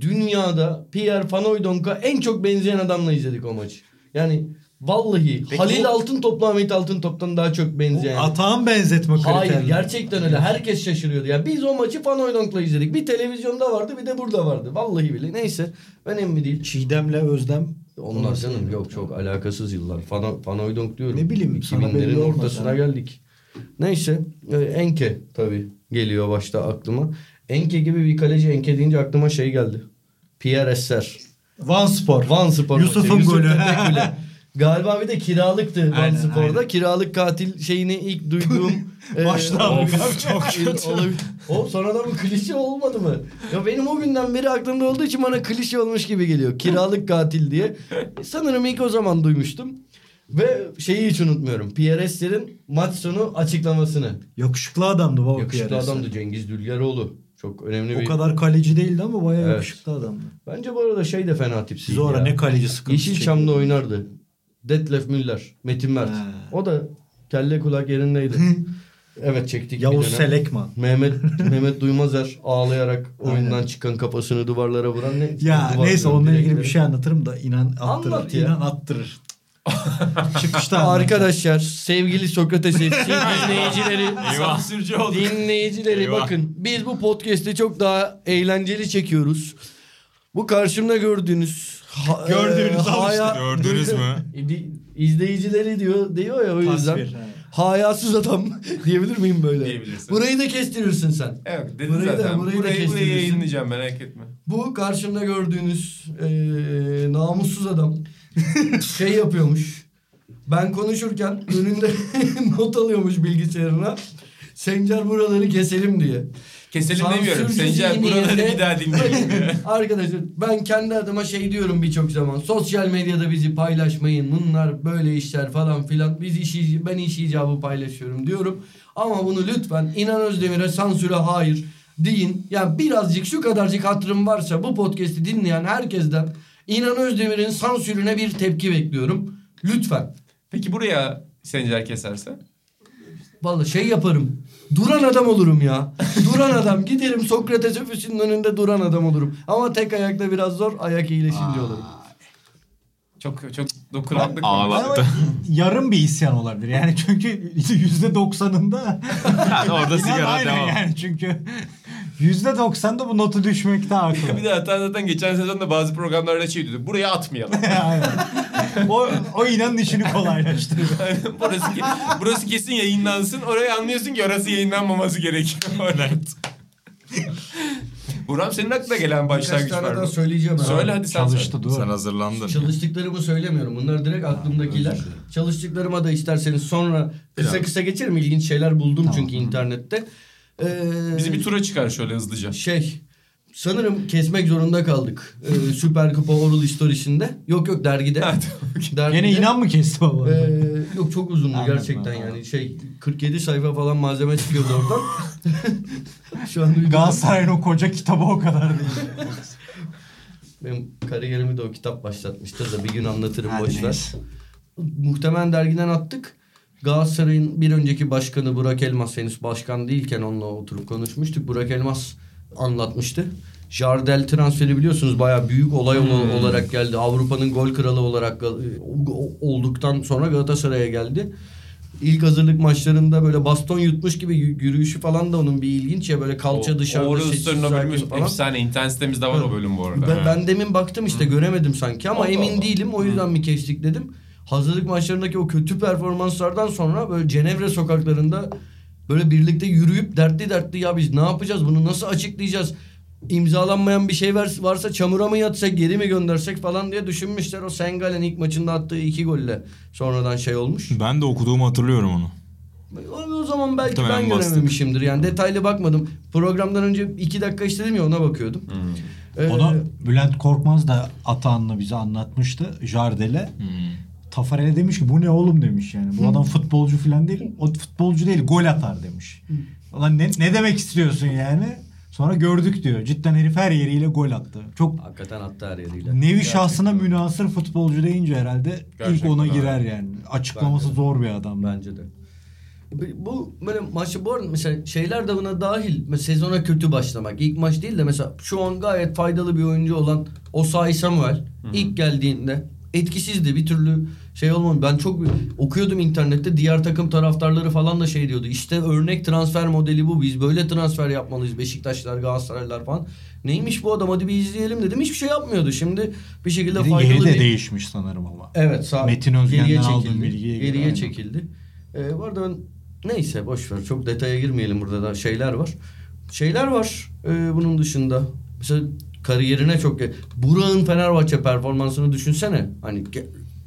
dünyada Pierre Van Hooydonk'a en çok benzeyen adamla izledik o maçı. Yani vallahi Peki Halil o- Altıntop'la Ahmet Altıntop'tan daha çok benzeyen. Atağın benzetme Hayır kriterleri. gerçekten öyle. Herkes şaşırıyordu. Ya biz o maçı Van Hooydonk'la izledik. Bir televizyonda vardı bir de burada vardı. Vallahi bile. Neyse önemli değil. Çiğdem'le Özlem. Onlar canım yok çok alakasız yıllar. Fan, Fanoydonk diyorum. Ne bileyim, sana belli 2000'lerin olmaz ortasına ha. geldik. Neyse e, Enke tabii geliyor başta aklıma. Enke gibi bir kaleci Enke deyince aklıma şey geldi. Pierre Esser. Van Spor. Van Spor Yusuf'un. Yusuf golü. Tepegül'ü. Galiba bir de kiralıktı Van Aynen, Spor'da. aynen. Kiralık katil şeyini ilk duyduğum... e, Baştan o- abi, çok kötü. O sonradan bu klişe olmadı mı? Ya benim o günden beri aklımda olduğu için bana klişe olmuş gibi geliyor. Kiralık katil diye. Sanırım ilk o zaman duymuştum. Ve şeyi hiç unutmuyorum. Pierre Esser'in maç sonu açıklamasını. Yakışıklı adamdı baba. Yakışıklı Pierre adamdı. Cengiz Dülgeroğlu. Çok önemli O bir... kadar kaleci değildi ama bayağı Evet. yakışıklı adamdı. Bence bu arada şey de fena o ara ne kaleci sıkıntısı Yeşilçam'da çekiyordu. oynardı. Detlef Müller, Metin Mert. Ha. O da kelle kulak yerindeydi. evet çektik Yavuz bir dönem. Selekman. Mehmet Mehmet Duymazer ağlayarak oyundan çıkan kafasını duvarlara vuran ne? Ya Duvar- neyse onunla ilgili bir şey anlatırım da inan attırır. Anlat ya. İnan attırır. Çıkışta. Arkadaşlar sevgili Sokrates FC dinleyicileri dinleyicileri Eyvah. bakın biz bu podcast'i çok daha eğlenceli çekiyoruz. Bu karşımda gördüğünüz ha- Gördüğünüz e, haya- Gördünüz mü? Di- İzleyicileri diyor diyor ya o yüzden. Tasvir, ha. Hayasız adam diyebilir miyim böyle? Diyebilirsin. Burayı da kestirirsin sen. Evet dedin Burayı da- zaten. burayı da burayı, burayı kestirirsin. yayınlayacağım merak etme. Bu karşımda gördüğünüz eee, namussuz adam şey yapıyormuş. Ben konuşurken önünde not alıyormuş bilgisayarına. Sencer buraları keselim diye. Keselim demiyorum. Sansürcü Sencer buraları bir daha dinleyelim. Arkadaşlar ben kendi adıma şey diyorum birçok zaman. Sosyal medyada bizi paylaşmayın. Bunlar böyle işler falan filan. Biz iş, ben iş icabı paylaşıyorum diyorum. Ama bunu lütfen İnan Özdemir'e sansüre hayır deyin. Yani birazcık şu kadarcık hatırım varsa bu podcast'i dinleyen herkesten İnan Özdemir'in sansürüne bir tepki bekliyorum. Lütfen. Peki buraya Sencer keserse? Vallahi şey yaparım. Duran adam olurum ya. Duran adam. Giderim Sokrates ofisinin önünde duran adam olurum. Ama tek ayakta biraz zor. Ayak iyileşince olurum. Çok çok dokunaklı. Ağlattı. Yarım bir isyan olabilir. Yani çünkü yüzde doksanında Yani orada sigara devam. yani çünkü yüzde doksanda bu notu düşmekte haklı. bir de hatta zaten geçen sezonda bazı programlarda şey diyordu. Buraya atmayalım. Aynen. o, o inanın işini kolaylaştırıyor. burası, ke- burası kesin yayınlansın. Orayı anlıyorsun ki orası yayınlanmaması gerekiyor. evet. Buram senin aklına gelen Birkaç başlangıç tane var daha mı? söyleyeceğim. Söyle abi. hadi sen Çalıştı söyle. dur. Sen hazırlandın. Çalıştıklarımı söylemiyorum. Bunlar direkt aklımdakiler. Çalıştıklarıma da isterseniz sonra kısa kısa geçerim. İlginç şeyler buldum çünkü internette. Ee, Bizi bir tura çıkar şöyle hızlıca. Şey Sanırım kesmek zorunda kaldık. Ee, Süper Kupa Oral Historisinde. Yok yok dergide. dergide. Gene inan mı kesti baba? Ee, yok çok uzundu Anladım, gerçekten anladım. yani şey 47 sayfa falan malzeme çıkıyordu oradan. Şu an uydurdum. Galatasaray'ın o koca kitabı o kadar değil. Benim kariyerimi de o kitap başlatmıştır da bir gün anlatırım Hadi boşver. neyse. Muhtemelen dergiden attık. Galatasaray'ın bir önceki başkanı Burak Elmas henüz başkan değilken onunla oturup konuşmuştuk. Burak Elmas anlatmıştı. Jardel transferi biliyorsunuz bayağı büyük olay ol- olarak geldi. Avrupa'nın gol kralı olarak o- olduktan sonra Galatasaray'a geldi. İlk hazırlık maçlarında böyle baston yutmuş gibi yü- yürüyüşü falan da onun bir ilginç ya böyle kalça dışarıda Orada üstlerine sakin falan. efsane. internet sitemizde var o bölüm bu arada. Ben, ben demin baktım işte göremedim sanki ama Allah emin Allah. değilim. O yüzden mi kestik dedim. Hazırlık maçlarındaki o kötü performanslardan sonra böyle Cenevre sokaklarında böyle birlikte yürüyüp dertli dertli ya biz ne yapacağız bunu nasıl açıklayacağız? İmzalanmayan bir şey var- varsa çamura mı yatsak geri mi göndersek falan diye düşünmüşler. O Sengal'in ilk maçında attığı iki golle sonradan şey olmuş. Ben de okuduğumu hatırlıyorum onu. O, o zaman belki Muhtemelen ben bastık. görememişimdir. Yani detaylı bakmadım. Programdan önce iki dakika işledim ya ona bakıyordum. Ee, Onu Bülent Korkmaz da Atahan'la bize anlatmıştı. Jardel'e. Tafarel'e demiş ki bu ne oğlum demiş yani. Bu adam futbolcu falan değil. O futbolcu değil gol atar demiş. Ulan ne, ne demek istiyorsun yani? Sonra gördük diyor. Cidden herif her yeriyle gol attı. Çok Hakikaten attı her yeriyle. nevi şahsına münasır futbolcu deyince herhalde ilk Gerçekten ona öyle. girer yani. Açıklaması Bence de. zor bir adam. Bence de. Bu- böyle maçı bu arada mesela şeyler de buna dahil. Mesela sezona kötü başlamak. İlk maç değil de mesela şu an gayet faydalı bir oyuncu olan Osayi Samuel ilk geldiğinde etkisizdi. Bir türlü şey olmadı. Ben çok okuyordum internette diğer takım taraftarları falan da şey diyordu. İşte örnek transfer modeli bu. Biz böyle transfer yapmalıyız. Beşiktaşlar, Galatasaraylılar falan. Neymiş bu adam hadi bir izleyelim dedim. Hiçbir şey yapmıyordu. Şimdi bir şekilde Bir faydalı yeri de bir... değişmiş sanırım ama. Evet sağ Metin Özgen'den geriye aldığım bilgiye göre, Geriye aynen. çekildi. Ee, bu arada ben neyse boş ver çok detaya girmeyelim burada da şeyler var. Şeyler var ee, bunun dışında. Mesela kariyerine çok Burak'ın Fenerbahçe performansını düşünsene. Hani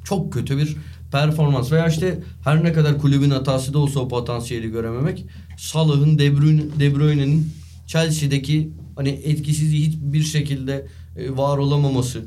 çok kötü bir performans veya işte her ne kadar kulübün hatası da olsa o potansiyeli görememek. Salah'ın De Bruyne, De Bruyne'nin Chelsea'deki hani etkisizliği hiçbir şekilde e, var olamaması.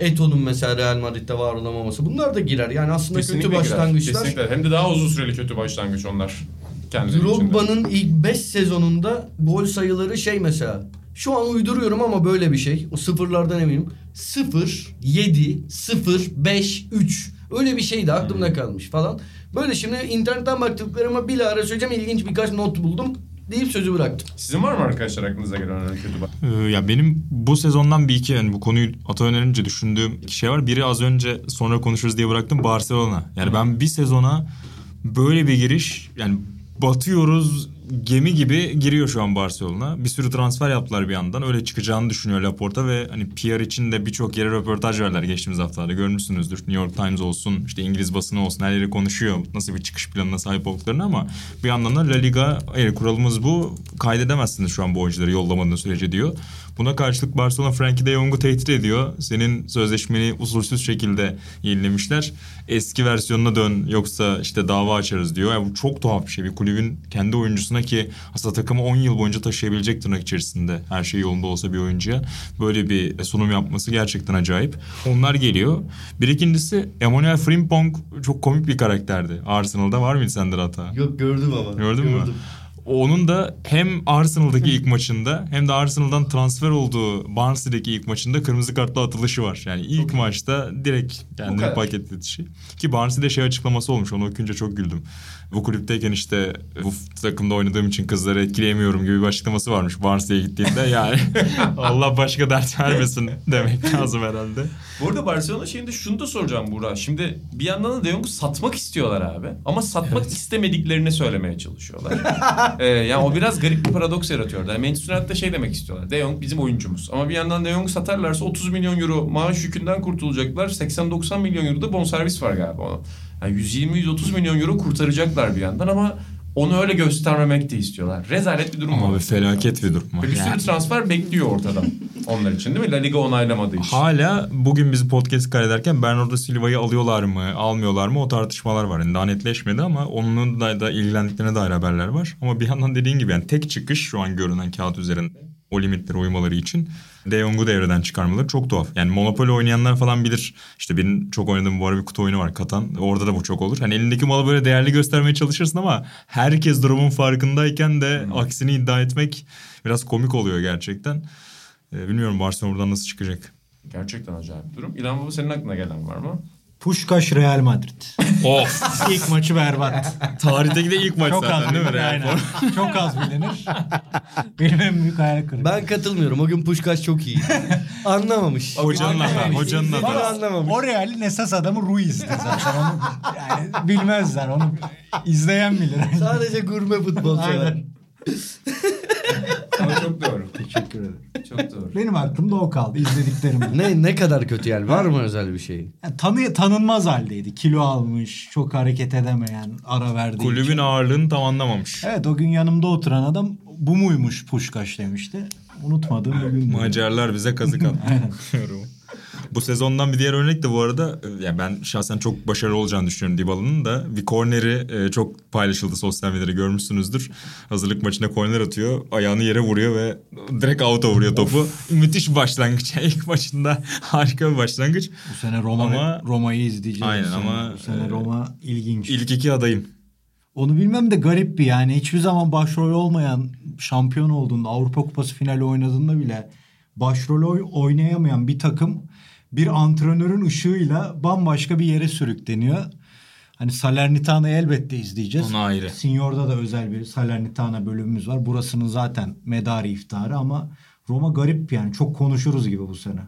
Eto'nun mesela Real Madrid'de var olamaması. Bunlar da girer. Yani aslında Kesinlikle kötü girer. başlangıçlar. Kesinlikle. Hem de daha uzun süreli kötü başlangıç onlar. Drogba'nın ilk 5 sezonunda gol sayıları şey mesela. Şu an uyduruyorum ama böyle bir şey. O sıfırlardan eminim. 0, 7, 0, 5, 3. Öyle bir şeydi aklımda kalmış falan. Böyle şimdi internetten baktıklarıma bilahare söyleyeceğim. ilginç birkaç not buldum. Deyip sözü bıraktım. Sizin var mı arkadaşlar aklınıza gelen kötü baş... Ee, ya benim bu sezondan bir iki yani bu konuyu ata önerince düşündüğüm iki şey var. Biri az önce sonra konuşuruz diye bıraktım Barcelona. Yani ben bir sezona böyle bir giriş yani batıyoruz gemi gibi giriyor şu an Barcelona. Bir sürü transfer yaptılar bir yandan. Öyle çıkacağını düşünüyor Laporta ve hani PR için de birçok yere röportaj verdiler geçtiğimiz haftalarda. Görmüşsünüzdür. New York Times olsun, işte İngiliz basını olsun her yere konuşuyor. Nasıl bir çıkış planına sahip olduklarını ama bir yandan da La Liga hayır kuralımız bu. Kaydedemezsiniz şu an bu oyuncuları yollamadığınız sürece diyor. Buna karşılık Barcelona Frankie de Jong'u tehdit ediyor. Senin sözleşmeni usulsüz şekilde yenilemişler. Eski versiyonuna dön yoksa işte dava açarız diyor. Yani bu çok tuhaf bir şey. Bir kulübün kendi oyuncusuna ki aslında takımı 10 yıl boyunca taşıyabilecek tırnak içerisinde her şey yolunda olsa bir oyuncuya böyle bir sunum yapması gerçekten acayip. Onlar geliyor. Bir ikincisi Emmanuel Frimpong çok komik bir karakterdi. Arsenal'da var mıydı sende hata? Yok gördüm ama. Gördün mü? Onun da hem Arsenal'daki ilk maçında hem de Arsenal'dan transfer olduğu Barnsley'deki ilk maçında kırmızı kartla atılışı var. Yani ilk maçta direkt kendini kadar. paketletişi. Ki Barnsley'de şey açıklaması olmuş onu okuyunca çok güldüm. Bu kulüpteyken işte bu takımda oynadığım için kızları etkileyemiyorum gibi bir açıklaması varmış Barnsley'e gittiğinde. Yani Allah başka dert vermesin demek lazım herhalde. Bu arada Barcelona şeyinde şunu da soracağım Burak. Şimdi bir yandan da De Jong'u satmak istiyorlar abi. Ama satmak istemediklerini söylemeye çalışıyorlar. ee, yani o biraz garip bir paradoks yaratıyor. Yani Manchester United'da şey demek istiyorlar. De Jong bizim oyuncumuz. Ama bir yandan De Jong'u satarlarsa 30 milyon euro maaş yükünden kurtulacaklar. 80-90 milyon euro da bonservis var galiba ona. Yani 120-130 milyon euro kurtaracaklar bir yandan ama onu öyle göstermemek de istiyorlar. Rezalet bir durum Ama var. bir felaket bir durum. Ve bir sürü Yani- transfer bekliyor ortadan. Onlar için değil mi? La Liga onaylamadığı için. Hala bugün biz podcast kaydederken Bernardo Silva'yı alıyorlar mı, almıyorlar mı o tartışmalar var. Yani daha netleşmedi ama onun da, da ilgilendiklerine dair haberler var. Ama bir yandan dediğin gibi yani tek çıkış şu an görünen kağıt üzerinde o limitlere uymaları için. De Jong'u devreden çıkarmaları çok tuhaf. Yani Monopoly oynayanlar falan bilir. İşte benim çok oynadığım bu ara bir kutu oyunu var Katan. Orada da bu çok olur. Hani elindeki malı böyle değerli göstermeye çalışırsın ama herkes durumun farkındayken de aksini iddia etmek biraz komik oluyor gerçekten. Ee, bilmiyorum Barcelona buradan nasıl çıkacak. Gerçekten acayip durum. İlhan Baba senin aklına gelen var mı? Puşkaş Real Madrid. Of! İlk maçı berbat. Tarihteki de ilk maç Çok az zaten değil mi? bilinir. Real Aynen. Çok az bilinir. Benim en büyük hayal kırıklığı. Ben katılmıyorum. O gün Puşkaş çok iyi. Anlamamış. Hocanın adı. Hocanın adı. Bana anlamamış. O Real'in esas adamı Ruiz'di zaten. Onu, yani bilmezler onu. izleyen bilir. Sadece gurme futbol sever. Aynen. Ama çok doğru. Teşekkür ederim. Çok doğru. Benim aklımda o kaldı izlediklerim. Ne ne kadar kötü yani? Var mı özel bir şey? Yani tanı, tanınmaz haldeydi. Kilo almış, çok hareket edemeyen, ara verdiği Kulübün için. ağırlığını tam anlamamış. Evet o gün yanımda oturan adam bu muymuş Puşkaş demişti. Unutmadığım bir gün. Macarlar bize kazık attı. Diyorum. Bu sezondan bir diğer örnek de bu arada yani ben şahsen çok başarılı olacağını düşünüyorum Dybala'nın da. Bir korneri e, çok paylaşıldı sosyal medyada görmüşsünüzdür. Hazırlık maçına korner atıyor. Ayağını yere vuruyor ve direkt out'a vuruyor topu. Müthiş bir başlangıç. İlk maçında harika bir başlangıç. Bu sene Roma Ama- Roma'yı izleyeceğiz. Aynen bu sene. ama, Bu sene e, Roma ilginç. İlk iki adayım. Onu bilmem de garip bir yani. Hiçbir zaman başrol olmayan şampiyon olduğunda Avrupa Kupası finali oynadığında bile başrol oy- oynayamayan bir takım bir antrenörün ışığıyla bambaşka bir yere sürükleniyor. Hani Salernitana'yı elbette izleyeceğiz. Onu ayrı. Signor'da da özel bir Salernitana bölümümüz var. Burasının zaten medarı iftarı ama Roma garip yani. Çok konuşuruz gibi bu sene.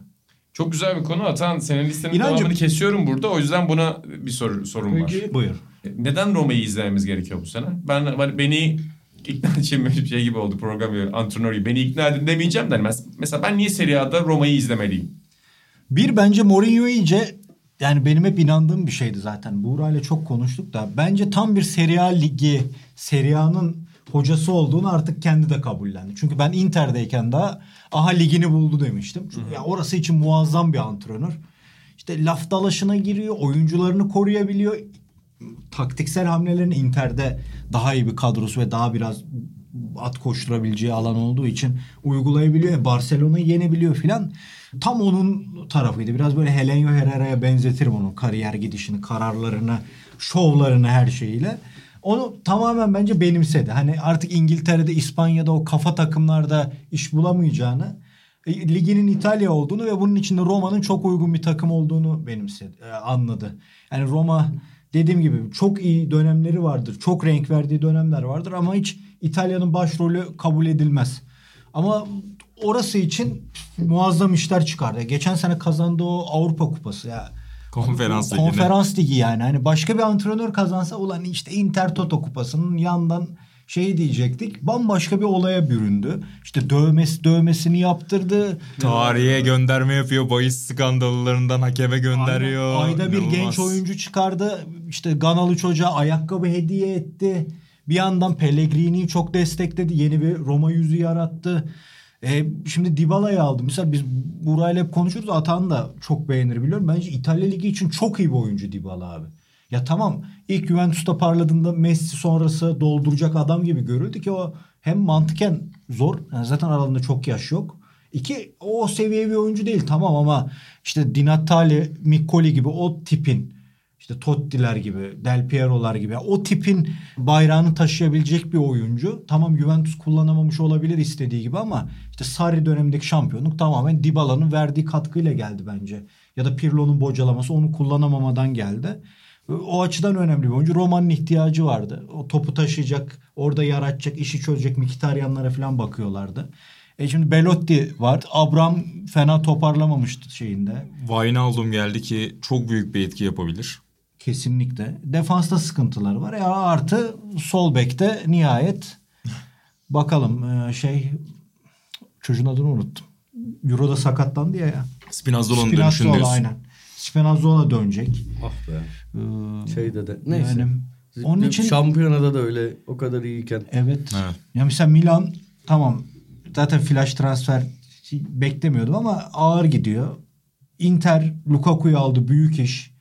Çok güzel bir konu. Atan senin listenin İnancım- devamını kesiyorum burada. O yüzden buna bir soru, sorum var. Buyur. Neden Roma'yı izlememiz gerekiyor bu sene? Ben ben- beni ikna için bir şey gibi oldu program gibi, antrenör gibi. Beni ikna edin demeyeceğim de hani mes- mesela ben niye Serie A'da Roma'yı izlemeliyim? Bir bence Mourinho iyice yani benim hep inandığım bir şeydi zaten. Buğra ile çok konuştuk da bence tam bir Serie A ligi, Serie A'nın hocası olduğunu artık kendi de kabullendi. Çünkü ben Inter'deyken daha aha ligini buldu demiştim. Çünkü ya orası için muazzam bir antrenör. İşte laf dalaşına giriyor, oyuncularını koruyabiliyor. Taktiksel hamlelerini Inter'de daha iyi bir kadrosu ve daha biraz at koşturabileceği alan olduğu için uygulayabiliyor. E, Barcelona'yı yenebiliyor filan. Tam onun tarafıydı. Biraz böyle Helenio Herrera'ya benzetirim onun kariyer gidişini, kararlarını, şovlarını her şeyiyle. Onu tamamen bence benimsedi. Hani artık İngiltere'de, İspanya'da o kafa takımlarda iş bulamayacağını, e, liginin İtalya olduğunu ve bunun içinde Roma'nın çok uygun bir takım olduğunu benimsedi, e, anladı. Yani Roma dediğim gibi çok iyi dönemleri vardır. Çok renk verdiği dönemler vardır ama hiç İtalya'nın başrolü kabul edilmez. Ama orası için muazzam işler çıkardı. Geçen sene kazandığı o Avrupa Kupası ya. Konferans liginde. Konferans ligi yani. Hani başka bir antrenör kazansa ulan işte Inter Toto kupasının yandan şey diyecektik. Bambaşka bir olaya büründü. İşte dövmesi dövmesini yaptırdı. Tarihe gönderme yapıyor. Bahis skandallarından hakeme gönderiyor. Aynen. Ayda bir genç oyuncu çıkardı. İşte Ganalı çocuğa ayakkabı hediye etti. Bir yandan Pellegrini'yi çok destekledi. Yeni bir Roma yüzü yarattı. E, şimdi Dybala'yı aldı. Mesela biz Buray'la hep konuşuruz. Atan da çok beğenir biliyorum. Bence İtalya Ligi için çok iyi bir oyuncu Dybala abi. Ya tamam ilk Juventus'ta parladığında Messi sonrası dolduracak adam gibi görüldü ki o hem mantıken zor. Yani zaten aralarında çok yaş yok. İki o seviye bir oyuncu değil tamam ama işte Di Natale, Miccoli gibi o tipin işte Totti'ler gibi, Del Piero'lar gibi o tipin bayrağını taşıyabilecek bir oyuncu. Tamam Juventus kullanamamış olabilir istediği gibi ama işte Sarri dönemindeki şampiyonluk tamamen Dybala'nın verdiği katkıyla geldi bence. Ya da Pirlo'nun bocalaması onu kullanamamadan geldi. O açıdan önemli bir oyuncu. Roma'nın ihtiyacı vardı. O topu taşıyacak, orada yaratacak, işi çözecek Mkhitaryanlara falan bakıyorlardı. E şimdi Belotti var. Abraham fena toparlamamıştı şeyinde. Wijnaldum geldi ki çok büyük bir etki yapabilir. Kesinlikle. Defansta sıkıntıları var. Ya artı sol bekte nihayet bakalım e, şey çocuğun adını unuttum. Euro'da sakatlandı ya. ya. Spinazzola'nın dönüşünü Spinazzola diyorsun. aynen. Spinazzola dönecek. Ah be. Ee, Şeyde de. Neyse. Yani onun için Şampiyonada da öyle o kadar iyiyken. evet. Evet. Ya mesela Milan tamam zaten flash transfer beklemiyordum ama ağır gidiyor. Inter Lukaku'yu aldı büyük iş.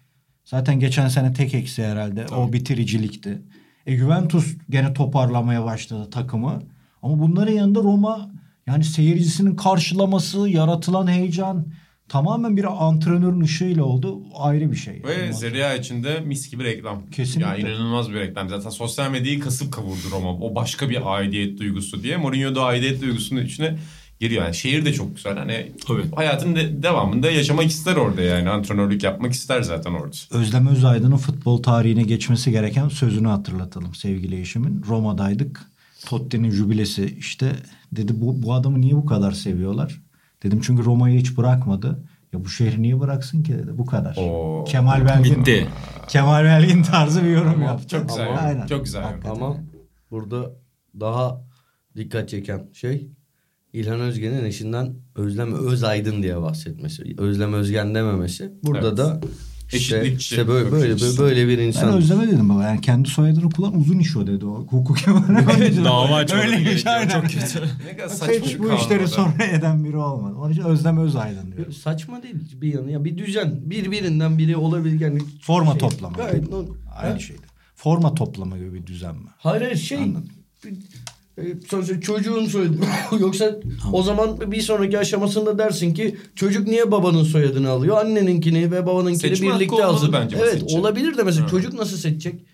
Zaten geçen sene tek eksi herhalde. O bitiricilikti. E Juventus gene toparlamaya başladı takımı. Ama bunların yanında Roma Yani seyircisinin karşılaması, yaratılan heyecan tamamen bir antrenörün ışığıyla oldu. Ayrı bir şey. Ve Yani. Serie A içinde mis gibi reklam. Kesinlikle. Ya inanılmaz bir reklam. Zaten sosyal medyayı kasıp kavurdu Roma. O başka bir aidiyet duygusu diye. Mourinho da aidiyet duygusunun içine giriyor. Yani şehir de çok güzel. Hani Tabii. hayatın de- devamında yaşamak ister orada yani. Antrenörlük yapmak ister zaten orada. Özlem Özaydın'ın futbol tarihine geçmesi gereken sözünü hatırlatalım sevgili eşimin. Roma'daydık. Totti'nin jübilesi işte dedi bu, bu adamı niye bu kadar seviyorlar? Dedim çünkü Roma'yı hiç bırakmadı. Ya bu şehri niye bıraksın ki dedi. Bu kadar. Oo. Kemal Belgin. Bitti. Kemal Belgin tarzı bir yorum yaptı. Çok güzel. Ama- yani. Çok güzel. yani. Ama burada daha dikkat çeken şey İlhan Özgen'in eşinden Özlem Özaydın diye bahsetmesi. Özlem Özgen dememesi. Burada Evet. da işte, Eşitlikçi işte böyle, böyle, açısı. böyle bir Ben insan. Özlem'e dedim baba yani kendi soyadını kullan uzun iş o dedi o. Hukuki olarak. Dava açmaları gerekiyor. aynen. Çok kötü. Ne kadar saçma Hiç bu işleri sonra eden biri olmadı. Onun için Özlem Özaydın diyor. Saçma değil bir yanı. Ya bir düzen. Birbirinden biri olabilir. Yani Forma şey, toplama. Gayet no- Aynı Ha? şeydi. Forma toplama gibi bir düzen mi? Hayır şey. Anladım. Sonuçta çocuğun soyadı. Yoksa o zaman bir sonraki aşamasında dersin ki çocuk niye babanın soyadını alıyor? Anneninkini ve babanınkini Seçme birlikte alsın. bence Evet seçim. olabilir de mesela Ha. çocuk nasıl seçecek?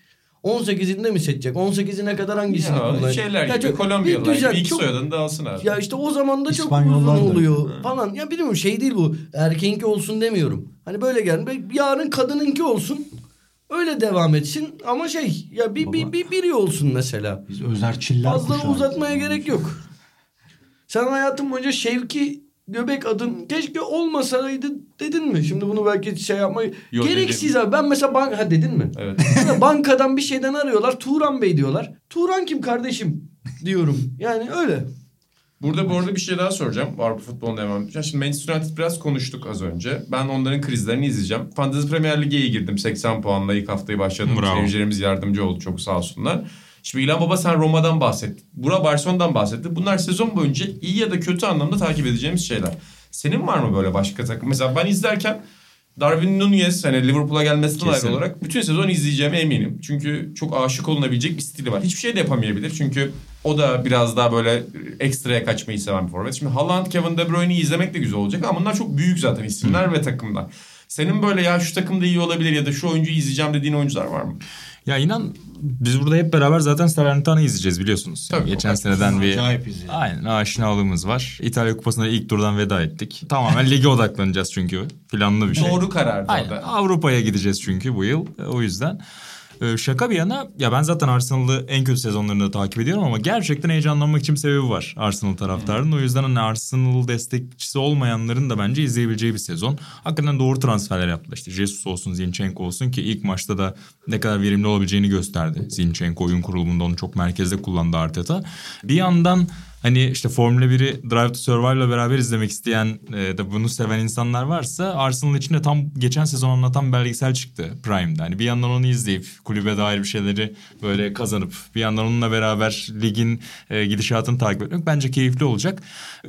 18'inde mi seçecek? 18'ine kadar hangisini Ya, kullanacak? şeyler Ya gibi çok- Kolombiyalılar bir düzen, çok- soyadını da alsın abi. Ya işte o zaman da çok uzun oluyor falan. Ya bilmiyorum şey değil bu. Erkeğinki olsun demiyorum. Hani böyle gel. Yarın kadınınki olsun. Öyle devam etsin ama şey ya bir, bir, Baba. bir biri olsun mesela. Biz özerçiller Fazla uzatmaya gerek yok. Sen hayatın boyunca Şevki Göbek adın keşke olmasaydı dedin mi? Şimdi bunu belki şey yapmayı Yok, gereksiz abi. Ben mesela bank ha dedin mi? Evet. Mesela bankadan bir şeyden arıyorlar. Turan Bey diyorlar. Turan kim kardeşim diyorum. Yani öyle. Burada bu arada bir şey daha soracağım. Avrupa futboluna devam edeceğim. Şimdi Manchester United biraz konuştuk az önce. Ben onların krizlerini izleyeceğim. Fantasy Premier Lig'e iyi girdim. 80 puanla ilk haftayı başladım. Bravo. Seyircilerimiz yardımcı oldu. Çok sağ olsunlar. Şimdi İlhan Baba sen Roma'dan bahsettin. Bura Barcelona'dan bahsetti. Bunlar sezon boyunca iyi ya da kötü anlamda takip edeceğimiz şeyler. Senin var mı böyle başka takım? Mesela ben izlerken Darwin Nunez hani Liverpool'a gelmesinden ayrı olarak bütün sezon izleyeceğime eminim. Çünkü çok aşık olunabilecek bir stili var. Hiçbir şey de yapamayabilir. Çünkü o da biraz daha böyle ekstraya kaçmayı seven bir forvet. Şimdi Haaland, Kevin De Bruyne'i izlemek de güzel olacak ama bunlar çok büyük zaten isimler ve takımlar. Senin böyle ya şu takımda iyi olabilir ya da şu oyuncuyu izleyeceğim dediğin oyuncular var mı? Ya inan biz burada hep beraber zaten Salernitana izleyeceğiz biliyorsunuz. Yani Tabii, geçen o- seneden bir. Aynen aşinalığımız var. İtalya Kupası'nda ilk turdan veda ettik. Tamamen lige odaklanacağız çünkü. Planlı bir şey. Doğru karardı Aynen. Avrupa'ya gideceğiz çünkü bu yıl. O yüzden. Ee, Şaka bir yana ya ben zaten Arsenal'ı en kötü sezonlarında takip ediyorum ama gerçekten heyecanlanmak için bir sebebi var Arsenal taraftarının. O yüzden hani Arsenal destekçisi olmayanların da bence izleyebileceği bir sezon. Hakikaten doğru transferler yaptılar. İşte Jesus olsun, Zinchenko olsun ki ilk maçta da ne kadar verimli olabileceğini gösterdi. Zinchenko oyun kurulumunda onu çok merkezde kullandı Arteta. Bir yandan Hani işte Formula 1'i Drive to Survive'la beraber izlemek isteyen e, da bunu seven insanlar varsa Arsenal için de tam geçen sezon anlatan belgesel çıktı Prime'da. Hani bir yandan onu izleyip kulübe dair bir şeyleri böyle kazanıp bir yandan onunla beraber ligin e, gidişatını takip etmek bence keyifli olacak.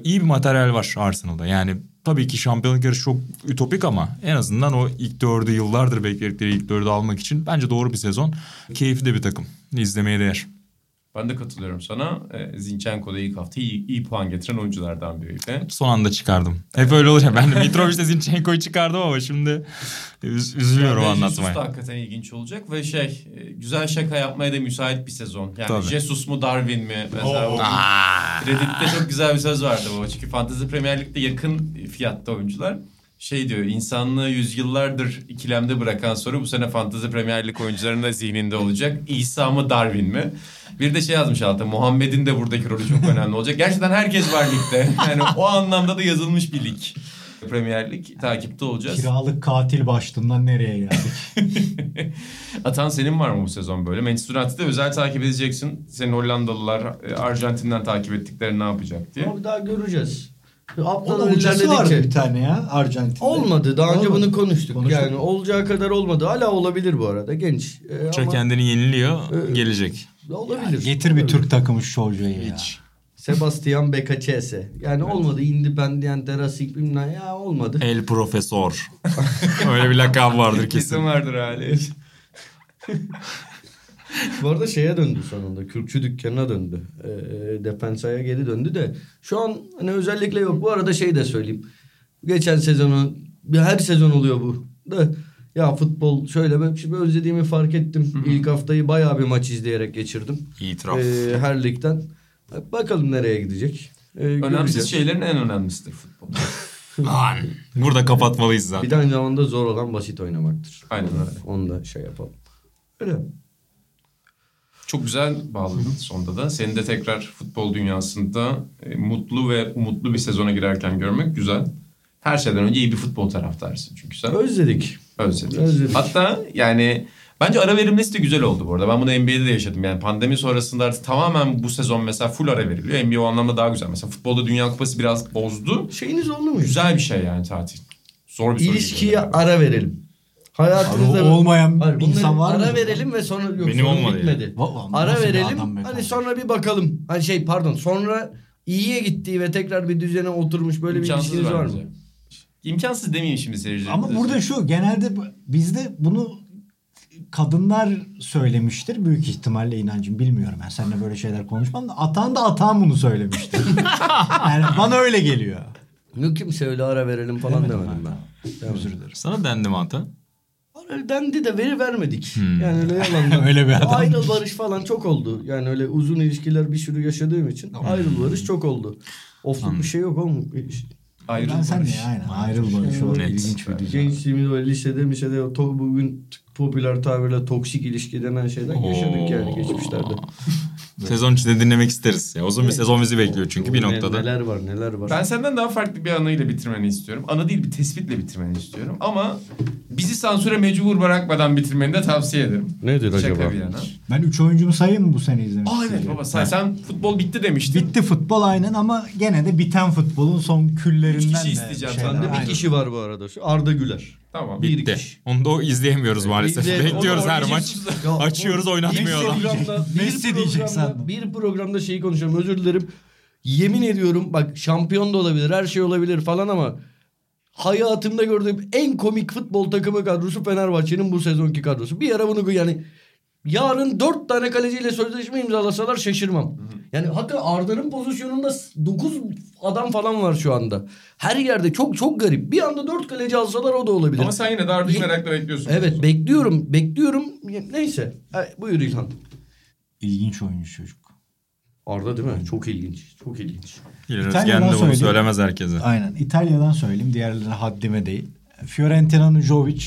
İyi bir materyal var Arsenal'da. Yani tabii ki şampiyonluk yarışı çok ütopik ama en azından o ilk dördü yıllardır bekledikleri ilk dördü almak için bence doğru bir sezon. Keyifli de bir takım. İzlemeye değer. Ben de katılıyorum sana. E, Zinchenko da ilk hafta iyi, iyi puan getiren oyunculardan biriydi. Son anda çıkardım. Hep öyle olur ya. Ben de Mitrovic'le Zinchenko'yu çıkardım ama şimdi üz- üzülüyorum Ve anlatmaya. Jesus da hakikaten ilginç olacak ve şey e, güzel şaka yapmaya da müsait bir sezon. Yani Tabii. Jesus mu Darwin mi? Mesela. Reddit'te çok güzel bir söz vardı bu. Çünkü Fantasy Premier Lig'de yakın fiyatta oyuncular. Şey diyor insanlığı yüzyıllardır ikilemde bırakan soru bu sene Fantasy Premier Lig oyuncularının da zihninde olacak. İsa mı Darwin mi? Bir de şey yazmış altta Muhammed'in de buradaki rolü çok önemli olacak. Gerçekten herkes var ligde. Yani o anlamda da yazılmış bir lig. Premier Lig takipte olacağız. Kiralık katil başlığından nereye geldik? Atan senin var mı bu sezon böyle? Manchester United'ı özel takip edeceksin. Senin Hollandalılar e, Arjantin'den takip ettikleri ne yapacak diye. Ama daha göreceğiz. Haftalar Onun hocası vardı ilerledikçe. bir tane ya Arjantin'de. Olmadı. Daha önce Olmadı. bunu konuştuk. Konuştuk. Yani olacağı kadar olmadı. Hala olabilir bu arada. Genç. Ee, Çok ama kendini yeniliyor. Ee, gelecek. olabilir. Getir bir Türk takımı şu ya. Hiç. Sebastian Becacese. Yani olmadı. Independiente Racing bilmem ya olmadı. El Profesor. öyle bir lakab vardır Kesin kesin. vardır hali. Bu arada şeye döndü sonunda. Kürkçü dükkanına döndü. Ee, Defensa'ya geri döndü de. Şu an hani özellikle yok. Bu arada şey de söyleyeyim. Geçen sezonu her sezon oluyor bu. Da ya futbol şöyle ben şimdi özlediğimi fark ettim. İlk haftayı bayağı bir maç izleyerek geçirdim. İtiraf. Ee, her ligden. Bakalım nereye gidecek. Ee, Önemsiz göreceğiz. şeylerin en önemlisidir futbol. Lan. Burada kapatmalıyız Bir zaten. de aynı zamanda zor olan basit oynamaktır. Aynen öyle. Onu da şey yapalım. Öyle. Çok güzel bağladın sonda da. Seni de tekrar futbol dünyasında e, mutlu ve umutlu bir sezona girerken görmek güzel. Her şeyden önce iyi bir futbol taraftarsın çünkü sen Özledik. özledin. Özledik. Hatta yani bence ara verilmesi de güzel oldu bu arada. Ben bunu NBA'de de yaşadım. Yani pandemi sonrasında artık tamamen bu sezon mesela full ara veriliyor. NBA o anlamda daha güzel. Mesela futbolda Dünya Kupası biraz bozdu. Şeyiniz oldu mu? Güzel bir şey yani tatil. Zor bir soru. İlişkiye ara verelim. Hayatınızda Abi, olmayan Hayır, insan var mı? Ara verelim ve sonra yok Benim sorun olmadı bitmedi. Va- Ara bir verelim. Hani kardeşim? sonra bir bakalım. Hani şey pardon sonra iyiye gittiği ve tekrar bir düzene oturmuş böyle bir İmkansız ilişkiniz var mı? İmkansız demeyeyim şimdi seyircilerimize. Ama burada şu genelde bizde bunu kadınlar söylemiştir büyük ihtimalle inancım bilmiyorum ben seninle böyle şeyler konuşmam da Atan da Atan bunu söylemiştir. yani bana öyle geliyor. Yok kimse öyle ara verelim falan Demedim demedim ben. ben. Özür dilerim. Sana dendi mi Ata? Ara dendi de veri vermedik. Hmm. Yani öyle yalandan. Öyle bir adam. Ayrıl barış falan çok oldu. Yani öyle uzun ilişkiler bir sürü yaşadığım için ayrıl barış çok oldu. Ofluk bir şey yok oğlum. Ayrıl ben sen barış. aynen ayrıl barış o Net. ilginç bir dünya. Gençliğimiz böyle lisede misede o to- bugün popüler tabirle toksik ilişki denen şeyden yaşadık yani geçmişlerde. Sezon içinde dinlemek isteriz. Ya, uzun bir sezon bizi bekliyor çünkü bir noktada. Neler var neler var. Ben senden daha farklı bir anıyla bitirmeni istiyorum. Anı değil bir tespitle bitirmeni istiyorum. Ama bizi sansüre mecbur bırakmadan bitirmeni de tavsiye ederim. Nedir Şaka bir yana. Ben 3 oyuncumu sayayım mı bu sene izlemek Aa evet baba sen, sen futbol bitti demiştin. Bitti futbol aynen ama gene de biten futbolun son küllerinden Üç kişi de isteyeceğim şeyler. senden. Bir Aynen. kişi var bu arada. Şu Arda Güler. Tamam. Bir Bitti. kişi. Onu da izleyemiyoruz maalesef. İzle- Bekliyoruz her maç. oynayacaksınız. Ya, Açıyoruz o- oynatmıyor bir adam. programda- bir Messi diyecek programda- sandım. Bir programda şeyi konuşuyorum özür dilerim. Yemin ediyorum bak şampiyon da olabilir her şey olabilir falan ama hayatımda gördüğüm en komik futbol takımı kadrosu Fenerbahçe'nin bu sezonki kadrosu. Bir ara bunu yani yarın dört tane kaleciyle sözleşme imzalasalar şaşırmam. Yani hakikaten Arda'nın pozisyonunda 9 adam falan var şu anda. Her yerde çok çok garip. Bir anda dört kaleci alsalar o da olabilir. Ama sen yine de Arda'yı merakla bekliyorsun. Evet bekliyorum bekliyorum. Neyse buyur İlhan. İlginç oyuncu çocuk. Arda değil mi? Çok ilginç. Çok ilginç. İtalya'dan bunu söyleyeyim. söylemez herkese. Aynen. İtalya'dan söyleyeyim. Diğerleri haddime değil. Fiorentina'nın Jovic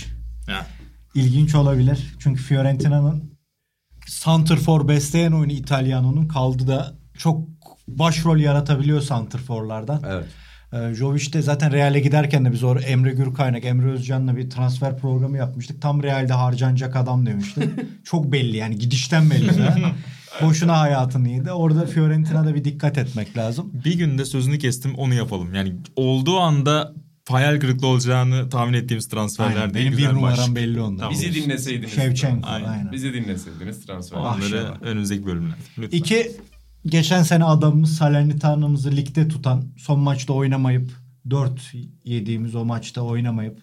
Ya. ilginç olabilir. Çünkü Fiorentina'nın Santrfor besleyen oyunu İtalyano'nun kaldı da çok başrol yaratabiliyor Santrforlardan. Evet. Ee, Jovic de zaten Real'e giderken de biz orada Emre Gürkaynak, Emre Özcan'la bir transfer programı yapmıştık. Tam Real'de harcanacak adam demişti. Çok belli yani gidişten belli. Boşuna hayatını yedi. Orada Fiorentina'da bir dikkat etmek lazım. Bir günde sözünü kestim onu yapalım. Yani olduğu anda hayal kırıklığı olacağını tahmin ettiğimiz transferler Aynen, değil. benim bir güzel numaram başlık. belli ondan. Tamam. Bizi dinleseydiniz. Şevçenko Aynen. aynen. Bizi dinleseydiniz transfer. Ah, Onları şey. önümüzdeki bölümlerde. Lütfen. İki, geçen sene adamımız Salernitaná'mızı ligde tutan, son maçta oynamayıp, 4 yediğimiz o maçta oynamayıp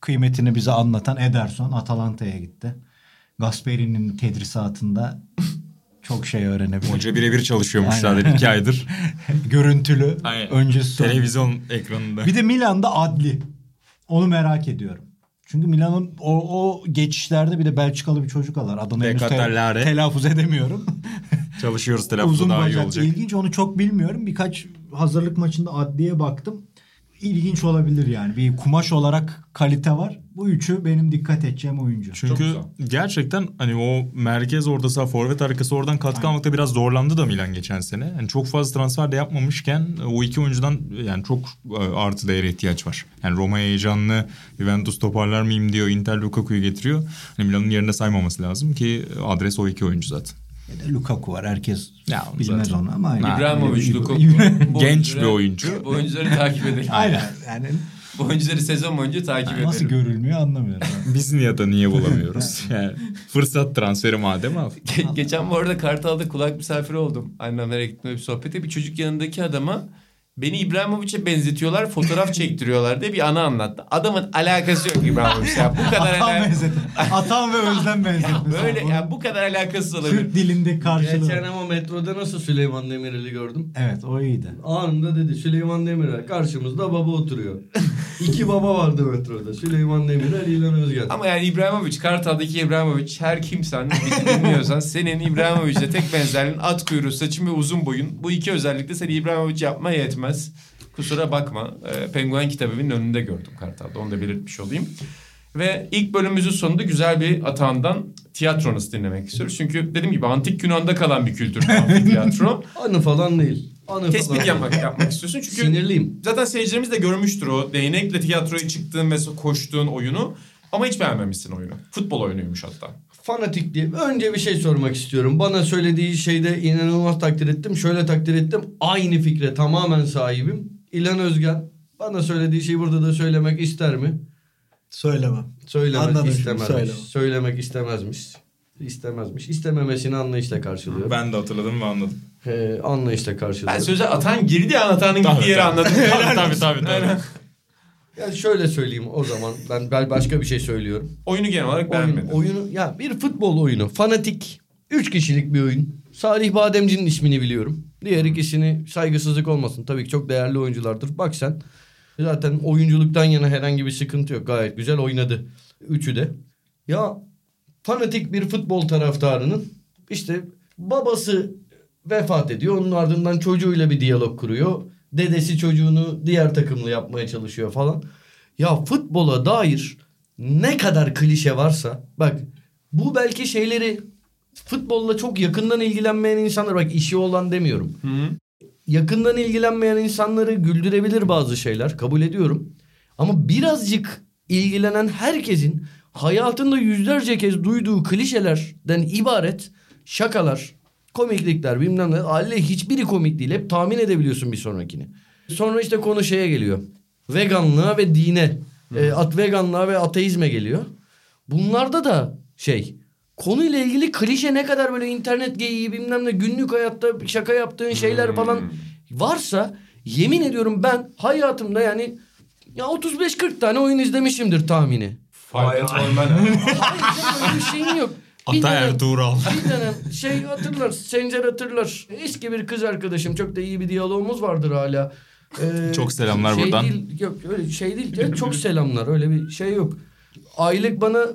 kıymetini bize anlatan Ederson Atalanta'ya gitti. Gasperi'nin tedrisatında çok şey öğrenebildik. Hoca birebir çalışıyormuş zaten iki aydır. Görüntülü, Aynen. öncesi. Televizyon ekranında. Bir de Milan'da adli. Onu merak ediyorum. Çünkü Milan'ın o, o geçişlerde bir de Belçikalı bir çocuk alır. Adını henüz te- telaffuz edemiyorum. Çalışıyoruz telaffuzu daha iyi olacak. ilginç onu çok bilmiyorum. Birkaç hazırlık maçında adliye baktım. İlginç olabilir yani. Bir kumaş olarak kalite var. Bu üçü benim dikkat edeceğim oyuncu. Çünkü gerçekten hani o merkez orta saha forvet arkası oradan katkı almakta biraz zorlandı da Milan geçen sene. Yani çok fazla transfer de yapmamışken o iki oyuncudan yani çok e, artı değere ihtiyaç var. Yani Roma heyecanlı Juventus toparlar mıyım diyor Inter Lukaku'yu getiriyor. Hani Milan'ın yerine saymaması lazım ki adres o iki oyuncu zaten. Lukaku var. Herkes Ya, bilmez zaten. onu ama aynen. İbrahimovic, Lukaku. Genç bir oyuncu. Bu oyuncuları takip edelim. Aynen. Yani Bu oyuncuları sezon boyunca takip edelim. nasıl görülmüyor anlamıyorum. Biz niye da niye bulamıyoruz? yani fırsat transferi madem al. Ge- geçen bu arada Kartal'da kulak misafiri oldum. Annemlere gitme bir sohbete. Bir çocuk yanındaki adama Beni İbrahimovic'e benzetiyorlar, fotoğraf çektiriyorlar diye bir anı anlattı. Adamın alakası yok İbrahimovic'le. Ya bu kadar Atan ala- benzet. Atan ve Özlem benzetmesi. Böyle ya bu kadar alakasız olabilir. Türk dilinde karşılığı. Geçen ama metroda nasıl Süleyman Demirel'i gördüm. Evet o iyiydi. Anında dedi Süleyman Demirel karşımızda baba oturuyor. İki baba vardı metroda. Süleyman Demirel, İlhan Özgen. Ama yani İbrahimovic, Kartal'daki İbrahimovic her kimsen bizi dinliyorsan senin İbrahimovic'le tek benzerliğin at kuyruğu, saçın ve uzun boyun. Bu iki özellikle seni İbrahimovic yapmaya yetmez. Kusura bakma. Ee, Penguen kitabının önünde gördüm Kartal'da. Onu da belirtmiş olayım. Ve ilk bölümümüzün sonunda güzel bir atağından tiyatro nasıl dinlemek istiyoruz. Çünkü dediğim gibi antik Yunan'da kalan bir kültür tiyatro. Anı falan değil. Anı Tespit falan yapmak, yapmak istiyorsun. Çünkü Sinirliyim. Zaten seyircilerimiz de görmüştür o değnekle tiyatroya çıktığın ve koştuğun oyunu. Ama hiç beğenmemişsin oyunu. Futbol oyunuymuş hatta. Fanatik diye. Önce bir şey sormak istiyorum. Bana söylediği şeyde inanılmaz takdir ettim. Şöyle takdir ettim. Aynı fikre tamamen sahibim. İlhan Özgen bana söylediği şeyi burada da söylemek ister mi? Söylemem. Söylemek Anladım istemezmiş. söyleme. Söylemek istemezmiş. İstemezmiş. İstememesini anlayışla karşılıyorum. Ben de hatırladım ve anladım. Ee, anlayışla karşılıyorum. Ben söze atan girdi ya atan Tabii, gittiği yeri anladım. Tabii, tabii, tabii, tabii. Yani şöyle söyleyeyim o zaman. Ben, ben başka bir şey söylüyorum. Oyunu genel olarak Oyun, beğenmedim. oyunu ya bir futbol oyunu. Fanatik. Üç kişilik bir oyun. Salih Bademci'nin ismini biliyorum. Diğer ikisini saygısızlık olmasın. Tabii ki çok değerli oyunculardır. Bak sen. Zaten oyunculuktan yana herhangi bir sıkıntı yok. Gayet güzel oynadı. Üçü de. Ya fanatik bir futbol taraftarının işte babası vefat ediyor. Onun ardından çocuğuyla bir diyalog kuruyor. Dedesi çocuğunu diğer takımlı yapmaya çalışıyor falan. Ya futbola dair ne kadar klişe varsa bak bu belki şeyleri futbolla çok yakından ilgilenmeyen insanlar bak işi olan demiyorum. Yakından ilgilenmeyen insanları güldürebilir bazı şeyler kabul ediyorum. Ama birazcık ilgilenen herkesin hayatında yüzlerce kez duyduğu klişelerden ibaret şakalar, komiklikler bilmem ne. Halle hiçbiri komik değil. Hep tahmin edebiliyorsun bir sonrakini. Sonra işte konu şeye geliyor. Veganlığa ve dine. E, at veganlığa ve ateizme geliyor. Bunlarda da şey konuyla ilgili klişe ne kadar böyle internet geyiği bilmem ne günlük hayatta şaka yaptığın şeyler falan varsa yemin ediyorum ben hayatımda yani ya 35-40 tane oyun izlemişimdir tahmini. Olmadan. Hayır öyle bir şeyin yok. Ata Ertuğral. bir dönem şey hatırlar, Sencer hatırlar. Eski bir kız arkadaşım. Çok da iyi bir diyalogumuz vardır hala. Ee, Çok selamlar şey buradan. Değil, yok öyle şey değil. Ya, çok selamlar. Öyle bir şey yok. Aylık bana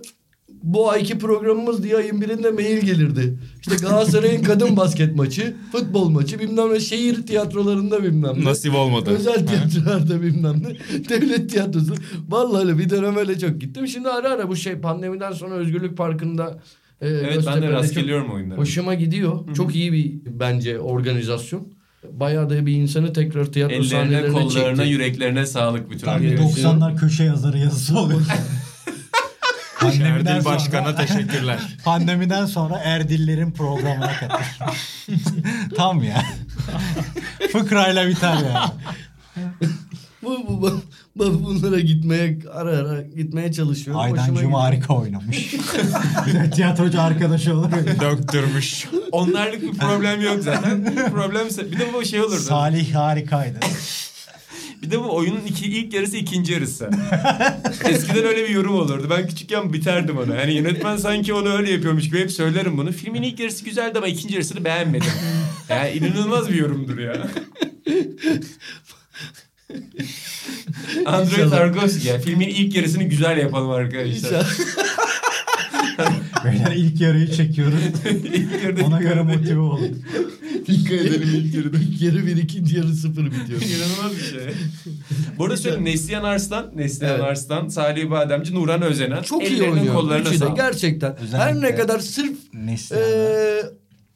bu ayki programımız diye ayın birinde mail gelirdi. İşte Galatasaray'ın kadın basket maçı, futbol maçı bilmem ne şehir tiyatrolarında bilmem ne. Nasip olmadı. Özel tiyatrolarda bilmem ne. Devlet tiyatrosu. Vallahi öyle bir dönem öyle çok gittim. Şimdi ara ara bu şey pandemiden sonra Özgürlük Parkı'nda e, evet ben de rast geliyorum oyunlara. Hoşuma gidiyor. Çok iyi bir bence organizasyon. Bayağı da bir insanı tekrar tiyatro Ellerine, sahnelerine kollarına, çekti. yüreklerine sağlık bütün Tabii arkadaşlar. 90'lar köşe yazarı yazısı oluyor. pandemiden, Erdil sonra, Başkan'a teşekkürler. pandemiden sonra Erdillerin programına katılır. Tam ya. Fıkrayla biter ya. Bu, bu, bu, bu- bunlara gitmeye ara ara gitmeye çalışıyorum. Aydan Hoşuma Cuma harika oynamış. bir de tiyatrocu arkadaşı olur. Döktürmüş. Onlarlık bir problem yok zaten. problem bir de bu şey olurdu. Salih harikaydı. Bir de bu oyunun iki, ilk yarısı ikinci yarısı. Eskiden öyle bir yorum olurdu. Ben küçükken biterdim onu. Yani yönetmen sanki onu öyle yapıyormuş gibi hep söylerim bunu. Filmin ilk yarısı güzeldi ama ikinci yarısını beğenmedim. Yani inanılmaz bir yorumdur ya. İnşallah. Tarkovski ya. Filmin ilk yarısını güzel yapalım arkadaşlar. İnşallah. Beyler ilk yarıyı çekiyoruz. İlk yarıda Ona göre motive olun. Dikkat edelim ilk yarıda. İlk yarı bir ikinci yarı sıfır bitiyor. İnanılmaz bir şey. Bu arada söyleyeyim Neslihan Arslan, Neslihan Evet. Arslan, Salih Bademci, Nuran Özenen. Çok iyi oynuyor. kollarına sağlık. gerçekten. Her Özellikle- ne kadar sırf Neslihan. Ee,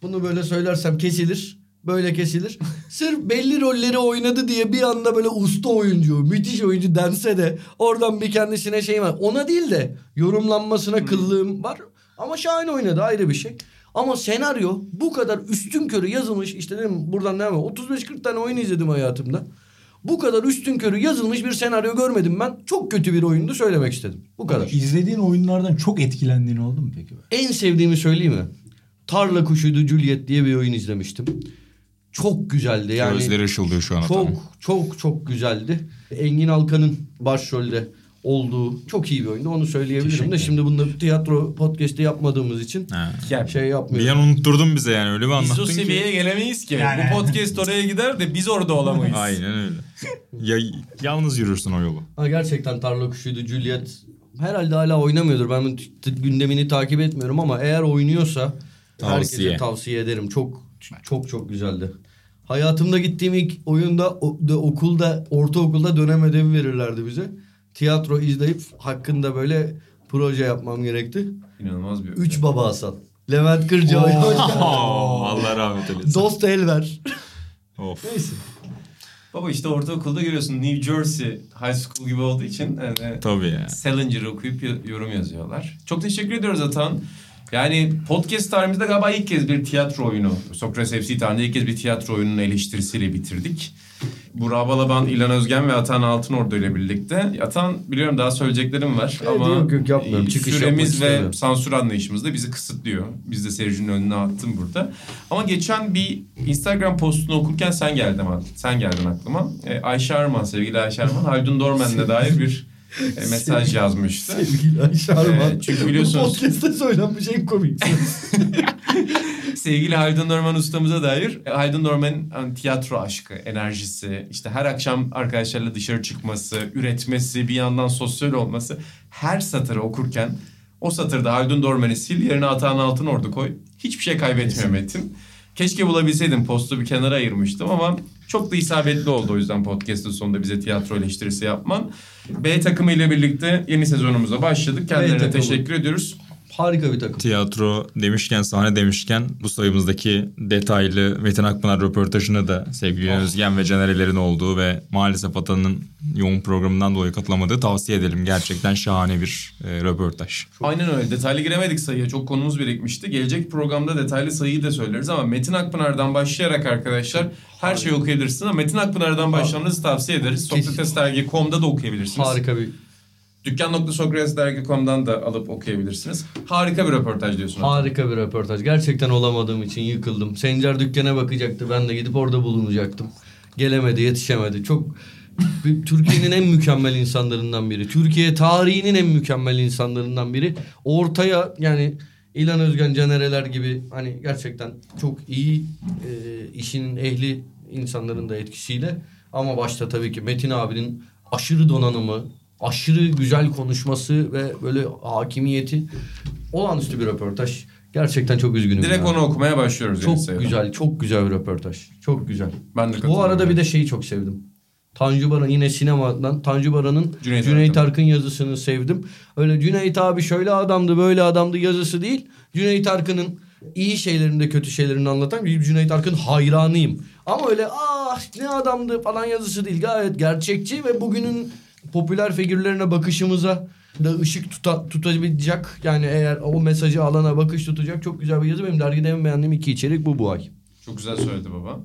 bunu böyle söylersem kesilir. Böyle kesilir. Sırf belli rolleri oynadı diye bir anda böyle usta oyuncu, müthiş oyuncu dense de oradan bir kendisine şey var. Ona değil de yorumlanmasına kıllığım var. Ama şahane oynadı ayrı bir şey. Ama senaryo bu kadar üstün körü yazılmış. işte dedim buradan devam ediyorum. 35-40 tane oyun izledim hayatımda. Bu kadar üstün körü yazılmış bir senaryo görmedim ben. Çok kötü bir oyundu söylemek istedim. Bu kadar. İzlediğin oyunlardan çok etkilendiğin oldu mu peki? En sevdiğimi söyleyeyim mi? Tarla Kuşuydu Juliet diye bir oyun izlemiştim. Çok güzeldi. Yani Gözleri ışıldıyor şu an çok Atan'ın. çok çok güzeldi. Engin Alkan'ın başrolde olduğu çok iyi bir oyundu. Onu söyleyebilirim de şimdi bunda tiyatro podcast'i yapmadığımız için Ha. Ya, şey Bir yapmıyorum. an unutturdun bize yani öyle bir biz anlattın o ki. seviyeye gelemeyiz ki. Yani- Bu podcast oraya gider de biz orada olamayız. Aynen öyle. ya, yalnız yürürsün o yolu. Ha, gerçekten tarla kuşuydu Juliet. Herhalde hala oynamıyordur. Ben gündemini takip etmiyorum ama eğer oynuyorsa Tavsiye. herkese tavsiye ederim. Çok çok çok güzeldi. Hayatımda gittiğim ilk oyunda okulda, ortaokulda dönem ödevi verirlerdi bize. Tiyatro izleyip hakkında böyle proje yapmam gerekti. İnanılmaz bir Üç Baba Hasan. Levent Kırcaoğlu. Allah rahmet eylesin. Dost Elver. Of. Neyse. Baba işte ortaokulda görüyorsun New Jersey High School gibi olduğu için yani Tabii ya. Salinger okuyup yorum yazıyorlar. Çok teşekkür ediyoruz Atan. Yani podcast tarihimizde galiba ilk kez bir tiyatro oyunu, Sokrates FC tarihinde ilk kez bir tiyatro oyununun eleştirisiyle bitirdik. Burak Balaban, İlhan Özgen ve Atan Altınordu ile birlikte. Atan biliyorum daha söyleyeceklerim var Evet, ama yok, yok, yapmıyorum. e, Çıkış süremiz ve istemiyorum. sansür anlayışımız da bizi kısıtlıyor. Biz de seyircinin önüne attım burada. Ama geçen bir Instagram postunu okurken sen geldin, sen geldin aklıma. E, Ayşe Arman, sevgili Ayşe Arman, Haldun Dormen'le dair bir e, mesaj yazmıştı. Sevgili Ayşe Arman. Ee, çünkü biliyorsunuz- Bu podcast'te söylenmiş en komik. Sevgili Haldun Norman ustamıza dair e, Haldun Norman'ın hani, tiyatro aşkı, enerjisi, işte her akşam arkadaşlarla dışarı çıkması, üretmesi, bir yandan sosyal olması her satırı okurken o satırda Haldun Dorman'ı sil yerine Atahan Altınordu koy. Hiçbir şey kaybetmiyor Metin. Keşke bulabilseydim postu bir kenara ayırmıştım ama çok da isabetli oldu o yüzden podcast'ın sonunda bize tiyatro eleştirisi yapman. B takımı ile birlikte yeni sezonumuza başladık. Kendilerine teşekkür ediyoruz. Harika bir takım. Tiyatro demişken, sahne demişken bu sayımızdaki detaylı Metin Akpınar röportajını da sevgili Özgen ve Canerelerin olduğu ve maalesef Atan'ın yoğun programından dolayı katılamadığı tavsiye edelim. Gerçekten şahane bir e, röportaj. Aynen öyle. Detaylı giremedik sayıya. Çok konumuz birikmişti. Gelecek programda detaylı sayıyı da söyleriz ama Metin Akpınar'dan başlayarak arkadaşlar her şeyi okuyabilirsiniz ama Metin Akpınar'dan başlamanızı tavsiye ederiz. Sokratesdergi.com'da da okuyabilirsiniz. Harika bir Dükkan.sokratesdergi.com'dan da alıp okuyabilirsiniz. Harika bir röportaj diyorsun. harika bir röportaj. Gerçekten olamadığım için yıkıldım. Sencer dükkana bakacaktı. Ben de gidip orada bulunacaktım. Gelemedi, yetişemedi. Çok Türkiye'nin en mükemmel insanlarından biri. Türkiye tarihinin en mükemmel insanlarından biri. Ortaya yani İlhan Özgen, Canereler gibi hani gerçekten çok iyi e, işinin ehli insanların da etkisiyle ama başta tabii ki Metin abinin aşırı donanımı, aşırı güzel konuşması ve böyle hakimiyeti olağanüstü bir röportaj. Gerçekten çok üzgünüm. Direkt ya. onu okumaya başlıyoruz. Çok güzel, çok güzel bir röportaj. Çok güzel. Ben de Bu arada bir de şeyi çok sevdim. Tanju Baran yine sinemadan Tanju Baran'ın Cüneyt Cüneyt, Arkın. Arkın yazısını sevdim. Öyle Cüneyt abi şöyle adamdı böyle adamdı yazısı değil. Cüneyt Arkın'ın iyi şeylerini de kötü şeylerini anlatan bir Cüneyt Arkın hayranıyım. Ama öyle ah ne adamdı falan yazısı değil. Gayet gerçekçi ve bugünün popüler figürlerine bakışımıza da ışık tuta, tutabilecek. Yani eğer o mesajı alana bakış tutacak çok güzel bir yazı. Benim dergide en beğendiğim iki içerik bu bu ay. Çok güzel söyledi baba.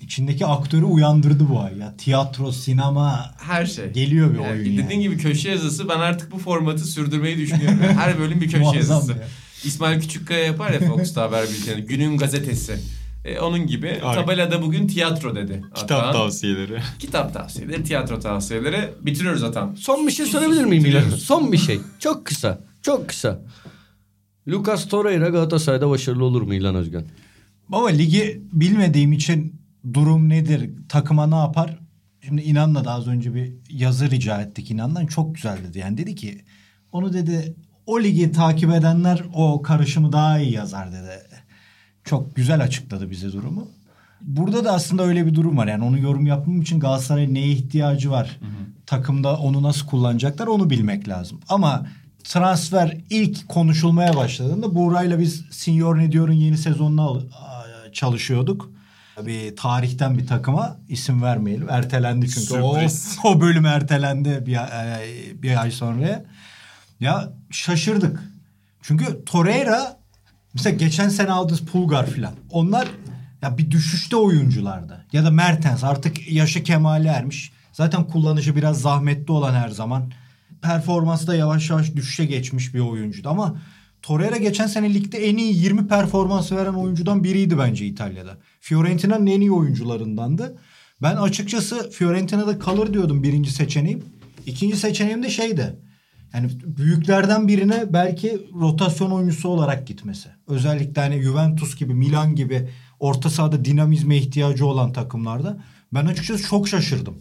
İçindeki aktörü uyandırdı bu ay ya. Tiyatro, sinema Her şey. geliyor bir Yani oyun dediğin yani. gibi köşe yazısı ben artık bu formatı sürdürmeyi düşünüyorum. Her bölüm bir köşe yazısı. ya. İsmail Küçükkaya yapar ya Fox'ta haber bülteni. Günün gazetesi. E, onun gibi Harika. tabelada bugün tiyatro dedi. Kitap Atan. tavsiyeleri. Kitap tavsiyeleri, tiyatro tavsiyeleri. Bitiriyoruz Atan. Son bir şey sorabilir miyim İlhan? Son bir şey. Çok kısa. Çok kısa. Lucas Torreira Galatasaray'da başarılı olur mu İlhan Özgen? Baba ligi bilmediğim için durum nedir? Takıma ne yapar? Şimdi İnan'la da az önce bir yazı rica ettik İnan'dan. Çok güzel dedi. Yani dedi ki onu dedi o ligi takip edenler o karışımı daha iyi yazar dedi. Çok güzel açıkladı bize durumu. Burada da aslında öyle bir durum var. Yani onu yorum yapmam için Galatasaray'ın neye ihtiyacı var? Takımda onu nasıl kullanacaklar onu bilmek lazım. Ama transfer ilk konuşulmaya başladığında Buğra'yla biz Senior ne diyor'un yeni sezonuna çalışıyorduk. Bir tarihten bir takıma isim vermeyelim. Ertelendi çünkü o, Sürpriz. o bölüm ertelendi bir, ay- bir ay sonra. Ya şaşırdık. Çünkü Torreira mesela geçen sene aldığımız Pulgar filan. Onlar ya bir düşüşte oyunculardı. Ya da Mertens artık yaşı kemale ermiş. Zaten kullanışı biraz zahmetli olan her zaman. Performansı da yavaş yavaş düşüşe geçmiş bir oyuncuydu ama Torreira geçen sene ligde en iyi 20 performans veren oyuncudan biriydi bence İtalya'da. Fiorentina'nın en iyi oyuncularındandı. Ben açıkçası Fiorentina'da kalır diyordum birinci seçeneğim. İkinci seçeneğim de şeydi. Yani büyüklerden birine belki rotasyon oyuncusu olarak gitmesi. Özellikle hani Juventus gibi, Milan gibi orta sahada dinamizme ihtiyacı olan takımlarda. Ben açıkçası çok şaşırdım.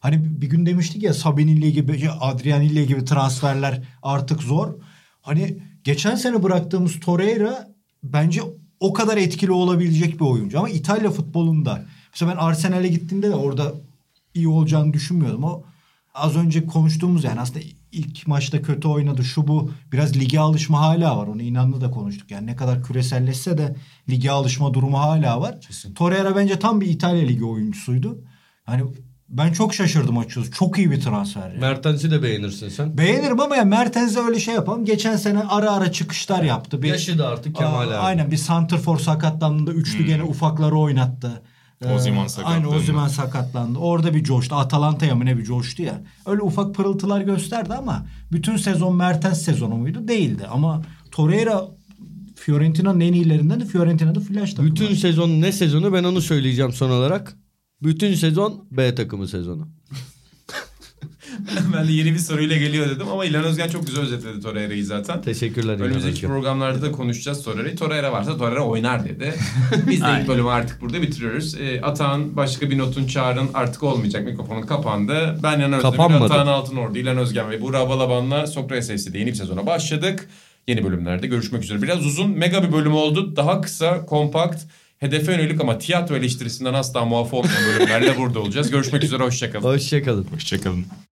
Hani bir gün demiştik ya Sabinilli gibi, Adrianilli gibi transferler artık zor. Hani geçen sene bıraktığımız Torreira bence o kadar etkili olabilecek bir oyuncu. Ama İtalya futbolunda mesela ben Arsenal'e gittiğimde de orada iyi olacağını düşünmüyordum. O az önce konuştuğumuz yani aslında ilk maçta kötü oynadı şu bu biraz lige alışma hala var. Onu inanlı da konuştuk. Yani ne kadar küreselleşse de lige alışma durumu hala var. Torreira bence tam bir İtalya ligi oyuncusuydu. Hani ben çok şaşırdım açıkçası. Çok iyi bir transfer. Yani. Mertens'i de beğenirsin sen. Beğenirim ama ya Mertens'e öyle şey yapalım. Geçen sene ara ara çıkışlar yaptı. Bir, Yaşı da artık Kemal Aa, abi. Aynen bir santrfor sakatlandığında üçlü gene ufakları oynattı. Ee, Osimhen sakatlandı. Aynen Ozyman sakatlandı. Orada bir coştu. Atalanta'ya mı ne bir coştu ya. Öyle ufak pırıltılar gösterdi ama bütün sezon Mertens sezonu muydu? Değildi. Ama Torreira Fiorentina'nın en iyilerinden de Fiorentina'da flash takımı. Bütün sezon ne sezonu ben onu söyleyeceğim son olarak. Bütün sezon B takımı sezonu. ben de yeni bir soruyla geliyor dedim ama İlhan Özgen çok güzel özetledi Torreira'yı zaten. Teşekkürler. İlhan Önümüzdeki Özgen. programlarda da konuşacağız Torreira'yı. Torreira varsa Torreira oynar dedi. Biz de ilk bölümü artık burada bitiriyoruz. E, Atağan başka bir notun çağırın artık olmayacak. Mikrofonun kapandı. Ben İlhan Özdemir, Kapanmadı. Atağan Altınordu, İlhan Özgen ve Burak Balaban'la Sokrates FC'de yeni bir sezona başladık. Yeni bölümlerde görüşmek üzere. Biraz uzun, mega bir bölüm oldu. Daha kısa, kompakt, hedefe yönelik ama tiyatro eleştirisinden asla muaf olmayan bölümlerle burada olacağız. Görüşmek üzere, hoşçakalın. Hoşçakalın. Hoşçakalın.